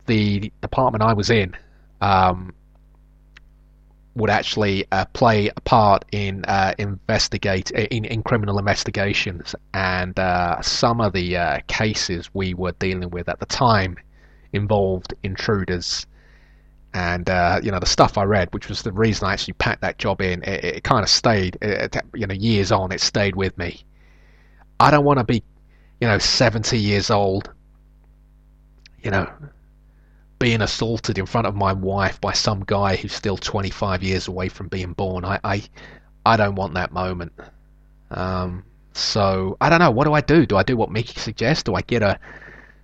the department I was in, um, would actually uh, play a part in uh, investigate in, in criminal investigations, and uh, some of the uh, cases we were dealing with at the time involved intruders. And uh, you know the stuff I read, which was the reason I actually packed that job in, it, it kind of stayed. It, you know, years on, it stayed with me. I don't want to be, you know, seventy years old. You know, being assaulted in front of my wife by some guy who's still 25 years away from being born. I, I, I don't want that moment. Um, so I don't know. What do I do? Do I do what Mickey suggests? Do I get a,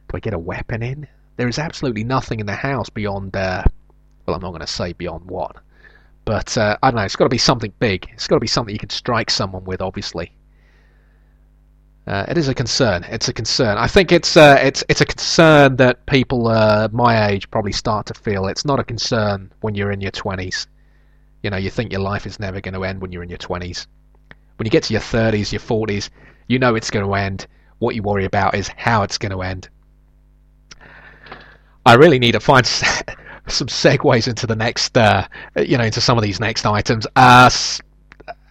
do I get a weapon in? There is absolutely nothing in the house beyond. Uh, well, I'm not going to say beyond what, but uh, I don't know. It's got to be something big. It's got to be something you can strike someone with. Obviously, uh, it is a concern. It's a concern. I think it's uh, it's it's a concern that people uh, my age probably start to feel. It's not a concern when you're in your twenties. You know, you think your life is never going to end when you're in your twenties. When you get to your thirties, your forties, you know it's going to end. What you worry about is how it's going to end. I really need to find some segues into the next, uh, you know, into some of these next items. Uh,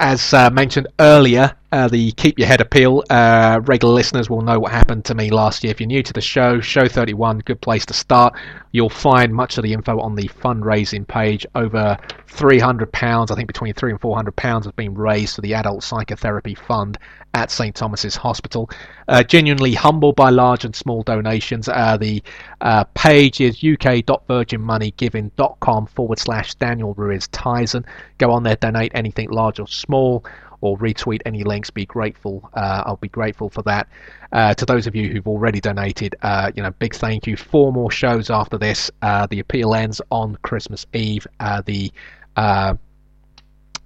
as uh, mentioned earlier, uh, the Keep Your Head appeal. Uh, regular listeners will know what happened to me last year. If you're new to the show, Show 31, good place to start. You'll find much of the info on the fundraising page. Over £300, I think between three and £400 has been raised for the Adult Psychotherapy Fund at St Thomas's Hospital. Uh, genuinely humbled by large and small donations. Uh, the uh, page is uk.virginmoneygiving.com forward slash Daniel Ruiz Tizon. Go on there, donate anything large or small or retweet any links. Be grateful. Uh, I'll be grateful for that. Uh, to those of you who've already donated, uh, you know, big thank you. Four more shows after this. Uh, the appeal ends on Christmas Eve. Uh, the uh,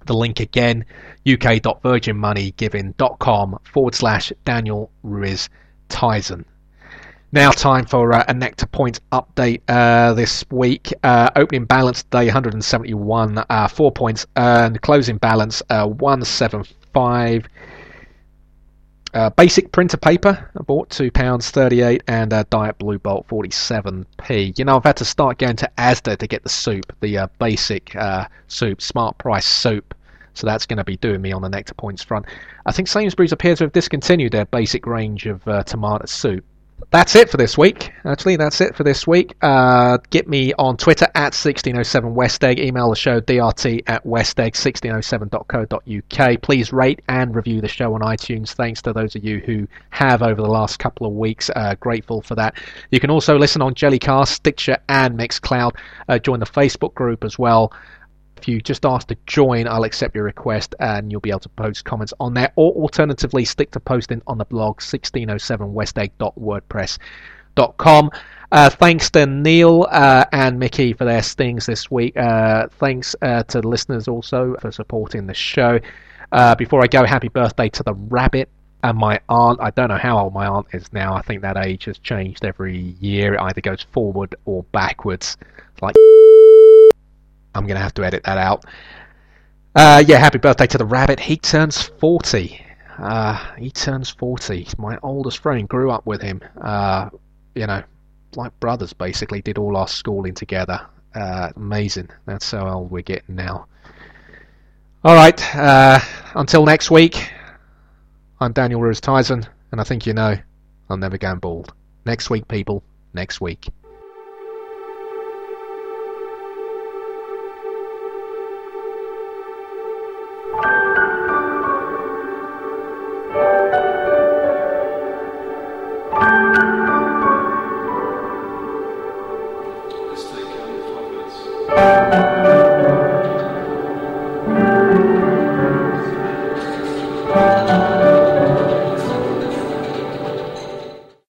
the link again, uk.virginmoneygiving.com forward slash Daniel Ruiz Tizon. Now, time for uh, a Nectar Points update uh, this week. Uh, opening balance day 171, uh, four points earned. Closing balance uh, 175. Uh, basic printer paper, I bought £2.38 and uh, Diet Blue Bolt 47p. You know, I've had to start going to Asda to get the soup, the basic soup, smart price soup. So that's going to be doing me on the Nectar Points front. I think Sainsbury's appears to have discontinued their basic range of tomato soup that's it for this week. Actually, that's it for this week. Uh, get me on Twitter at 1607westegg. Email the show drt at westegg1607.co.uk. Please rate and review the show on iTunes. Thanks to those of you who have over the last couple of weeks. Uh, grateful for that. You can also listen on Jellycast, Stitcher, and Mixcloud. Uh, join the Facebook group as well. If you just ask to join, I'll accept your request and you'll be able to post comments on there. Or alternatively, stick to posting on the blog 1607westegg.wordpress.com. Uh, thanks to Neil uh, and Mickey for their stings this week. Uh, thanks uh, to the listeners also for supporting the show. Uh, before I go, happy birthday to the rabbit and my aunt. I don't know how old my aunt is now. I think that age has changed every year. It either goes forward or backwards. It's like I'm going to have to edit that out. Uh, yeah, happy birthday to the rabbit. He turns 40. Uh, he turns 40. My oldest friend grew up with him. Uh, you know, like brothers basically, did all our schooling together. Uh, amazing. That's how old we're getting now. All right. Uh, until next week, I'm Daniel Ruiz Tizon, and I think you know I'm never going bald. Next week, people. Next week.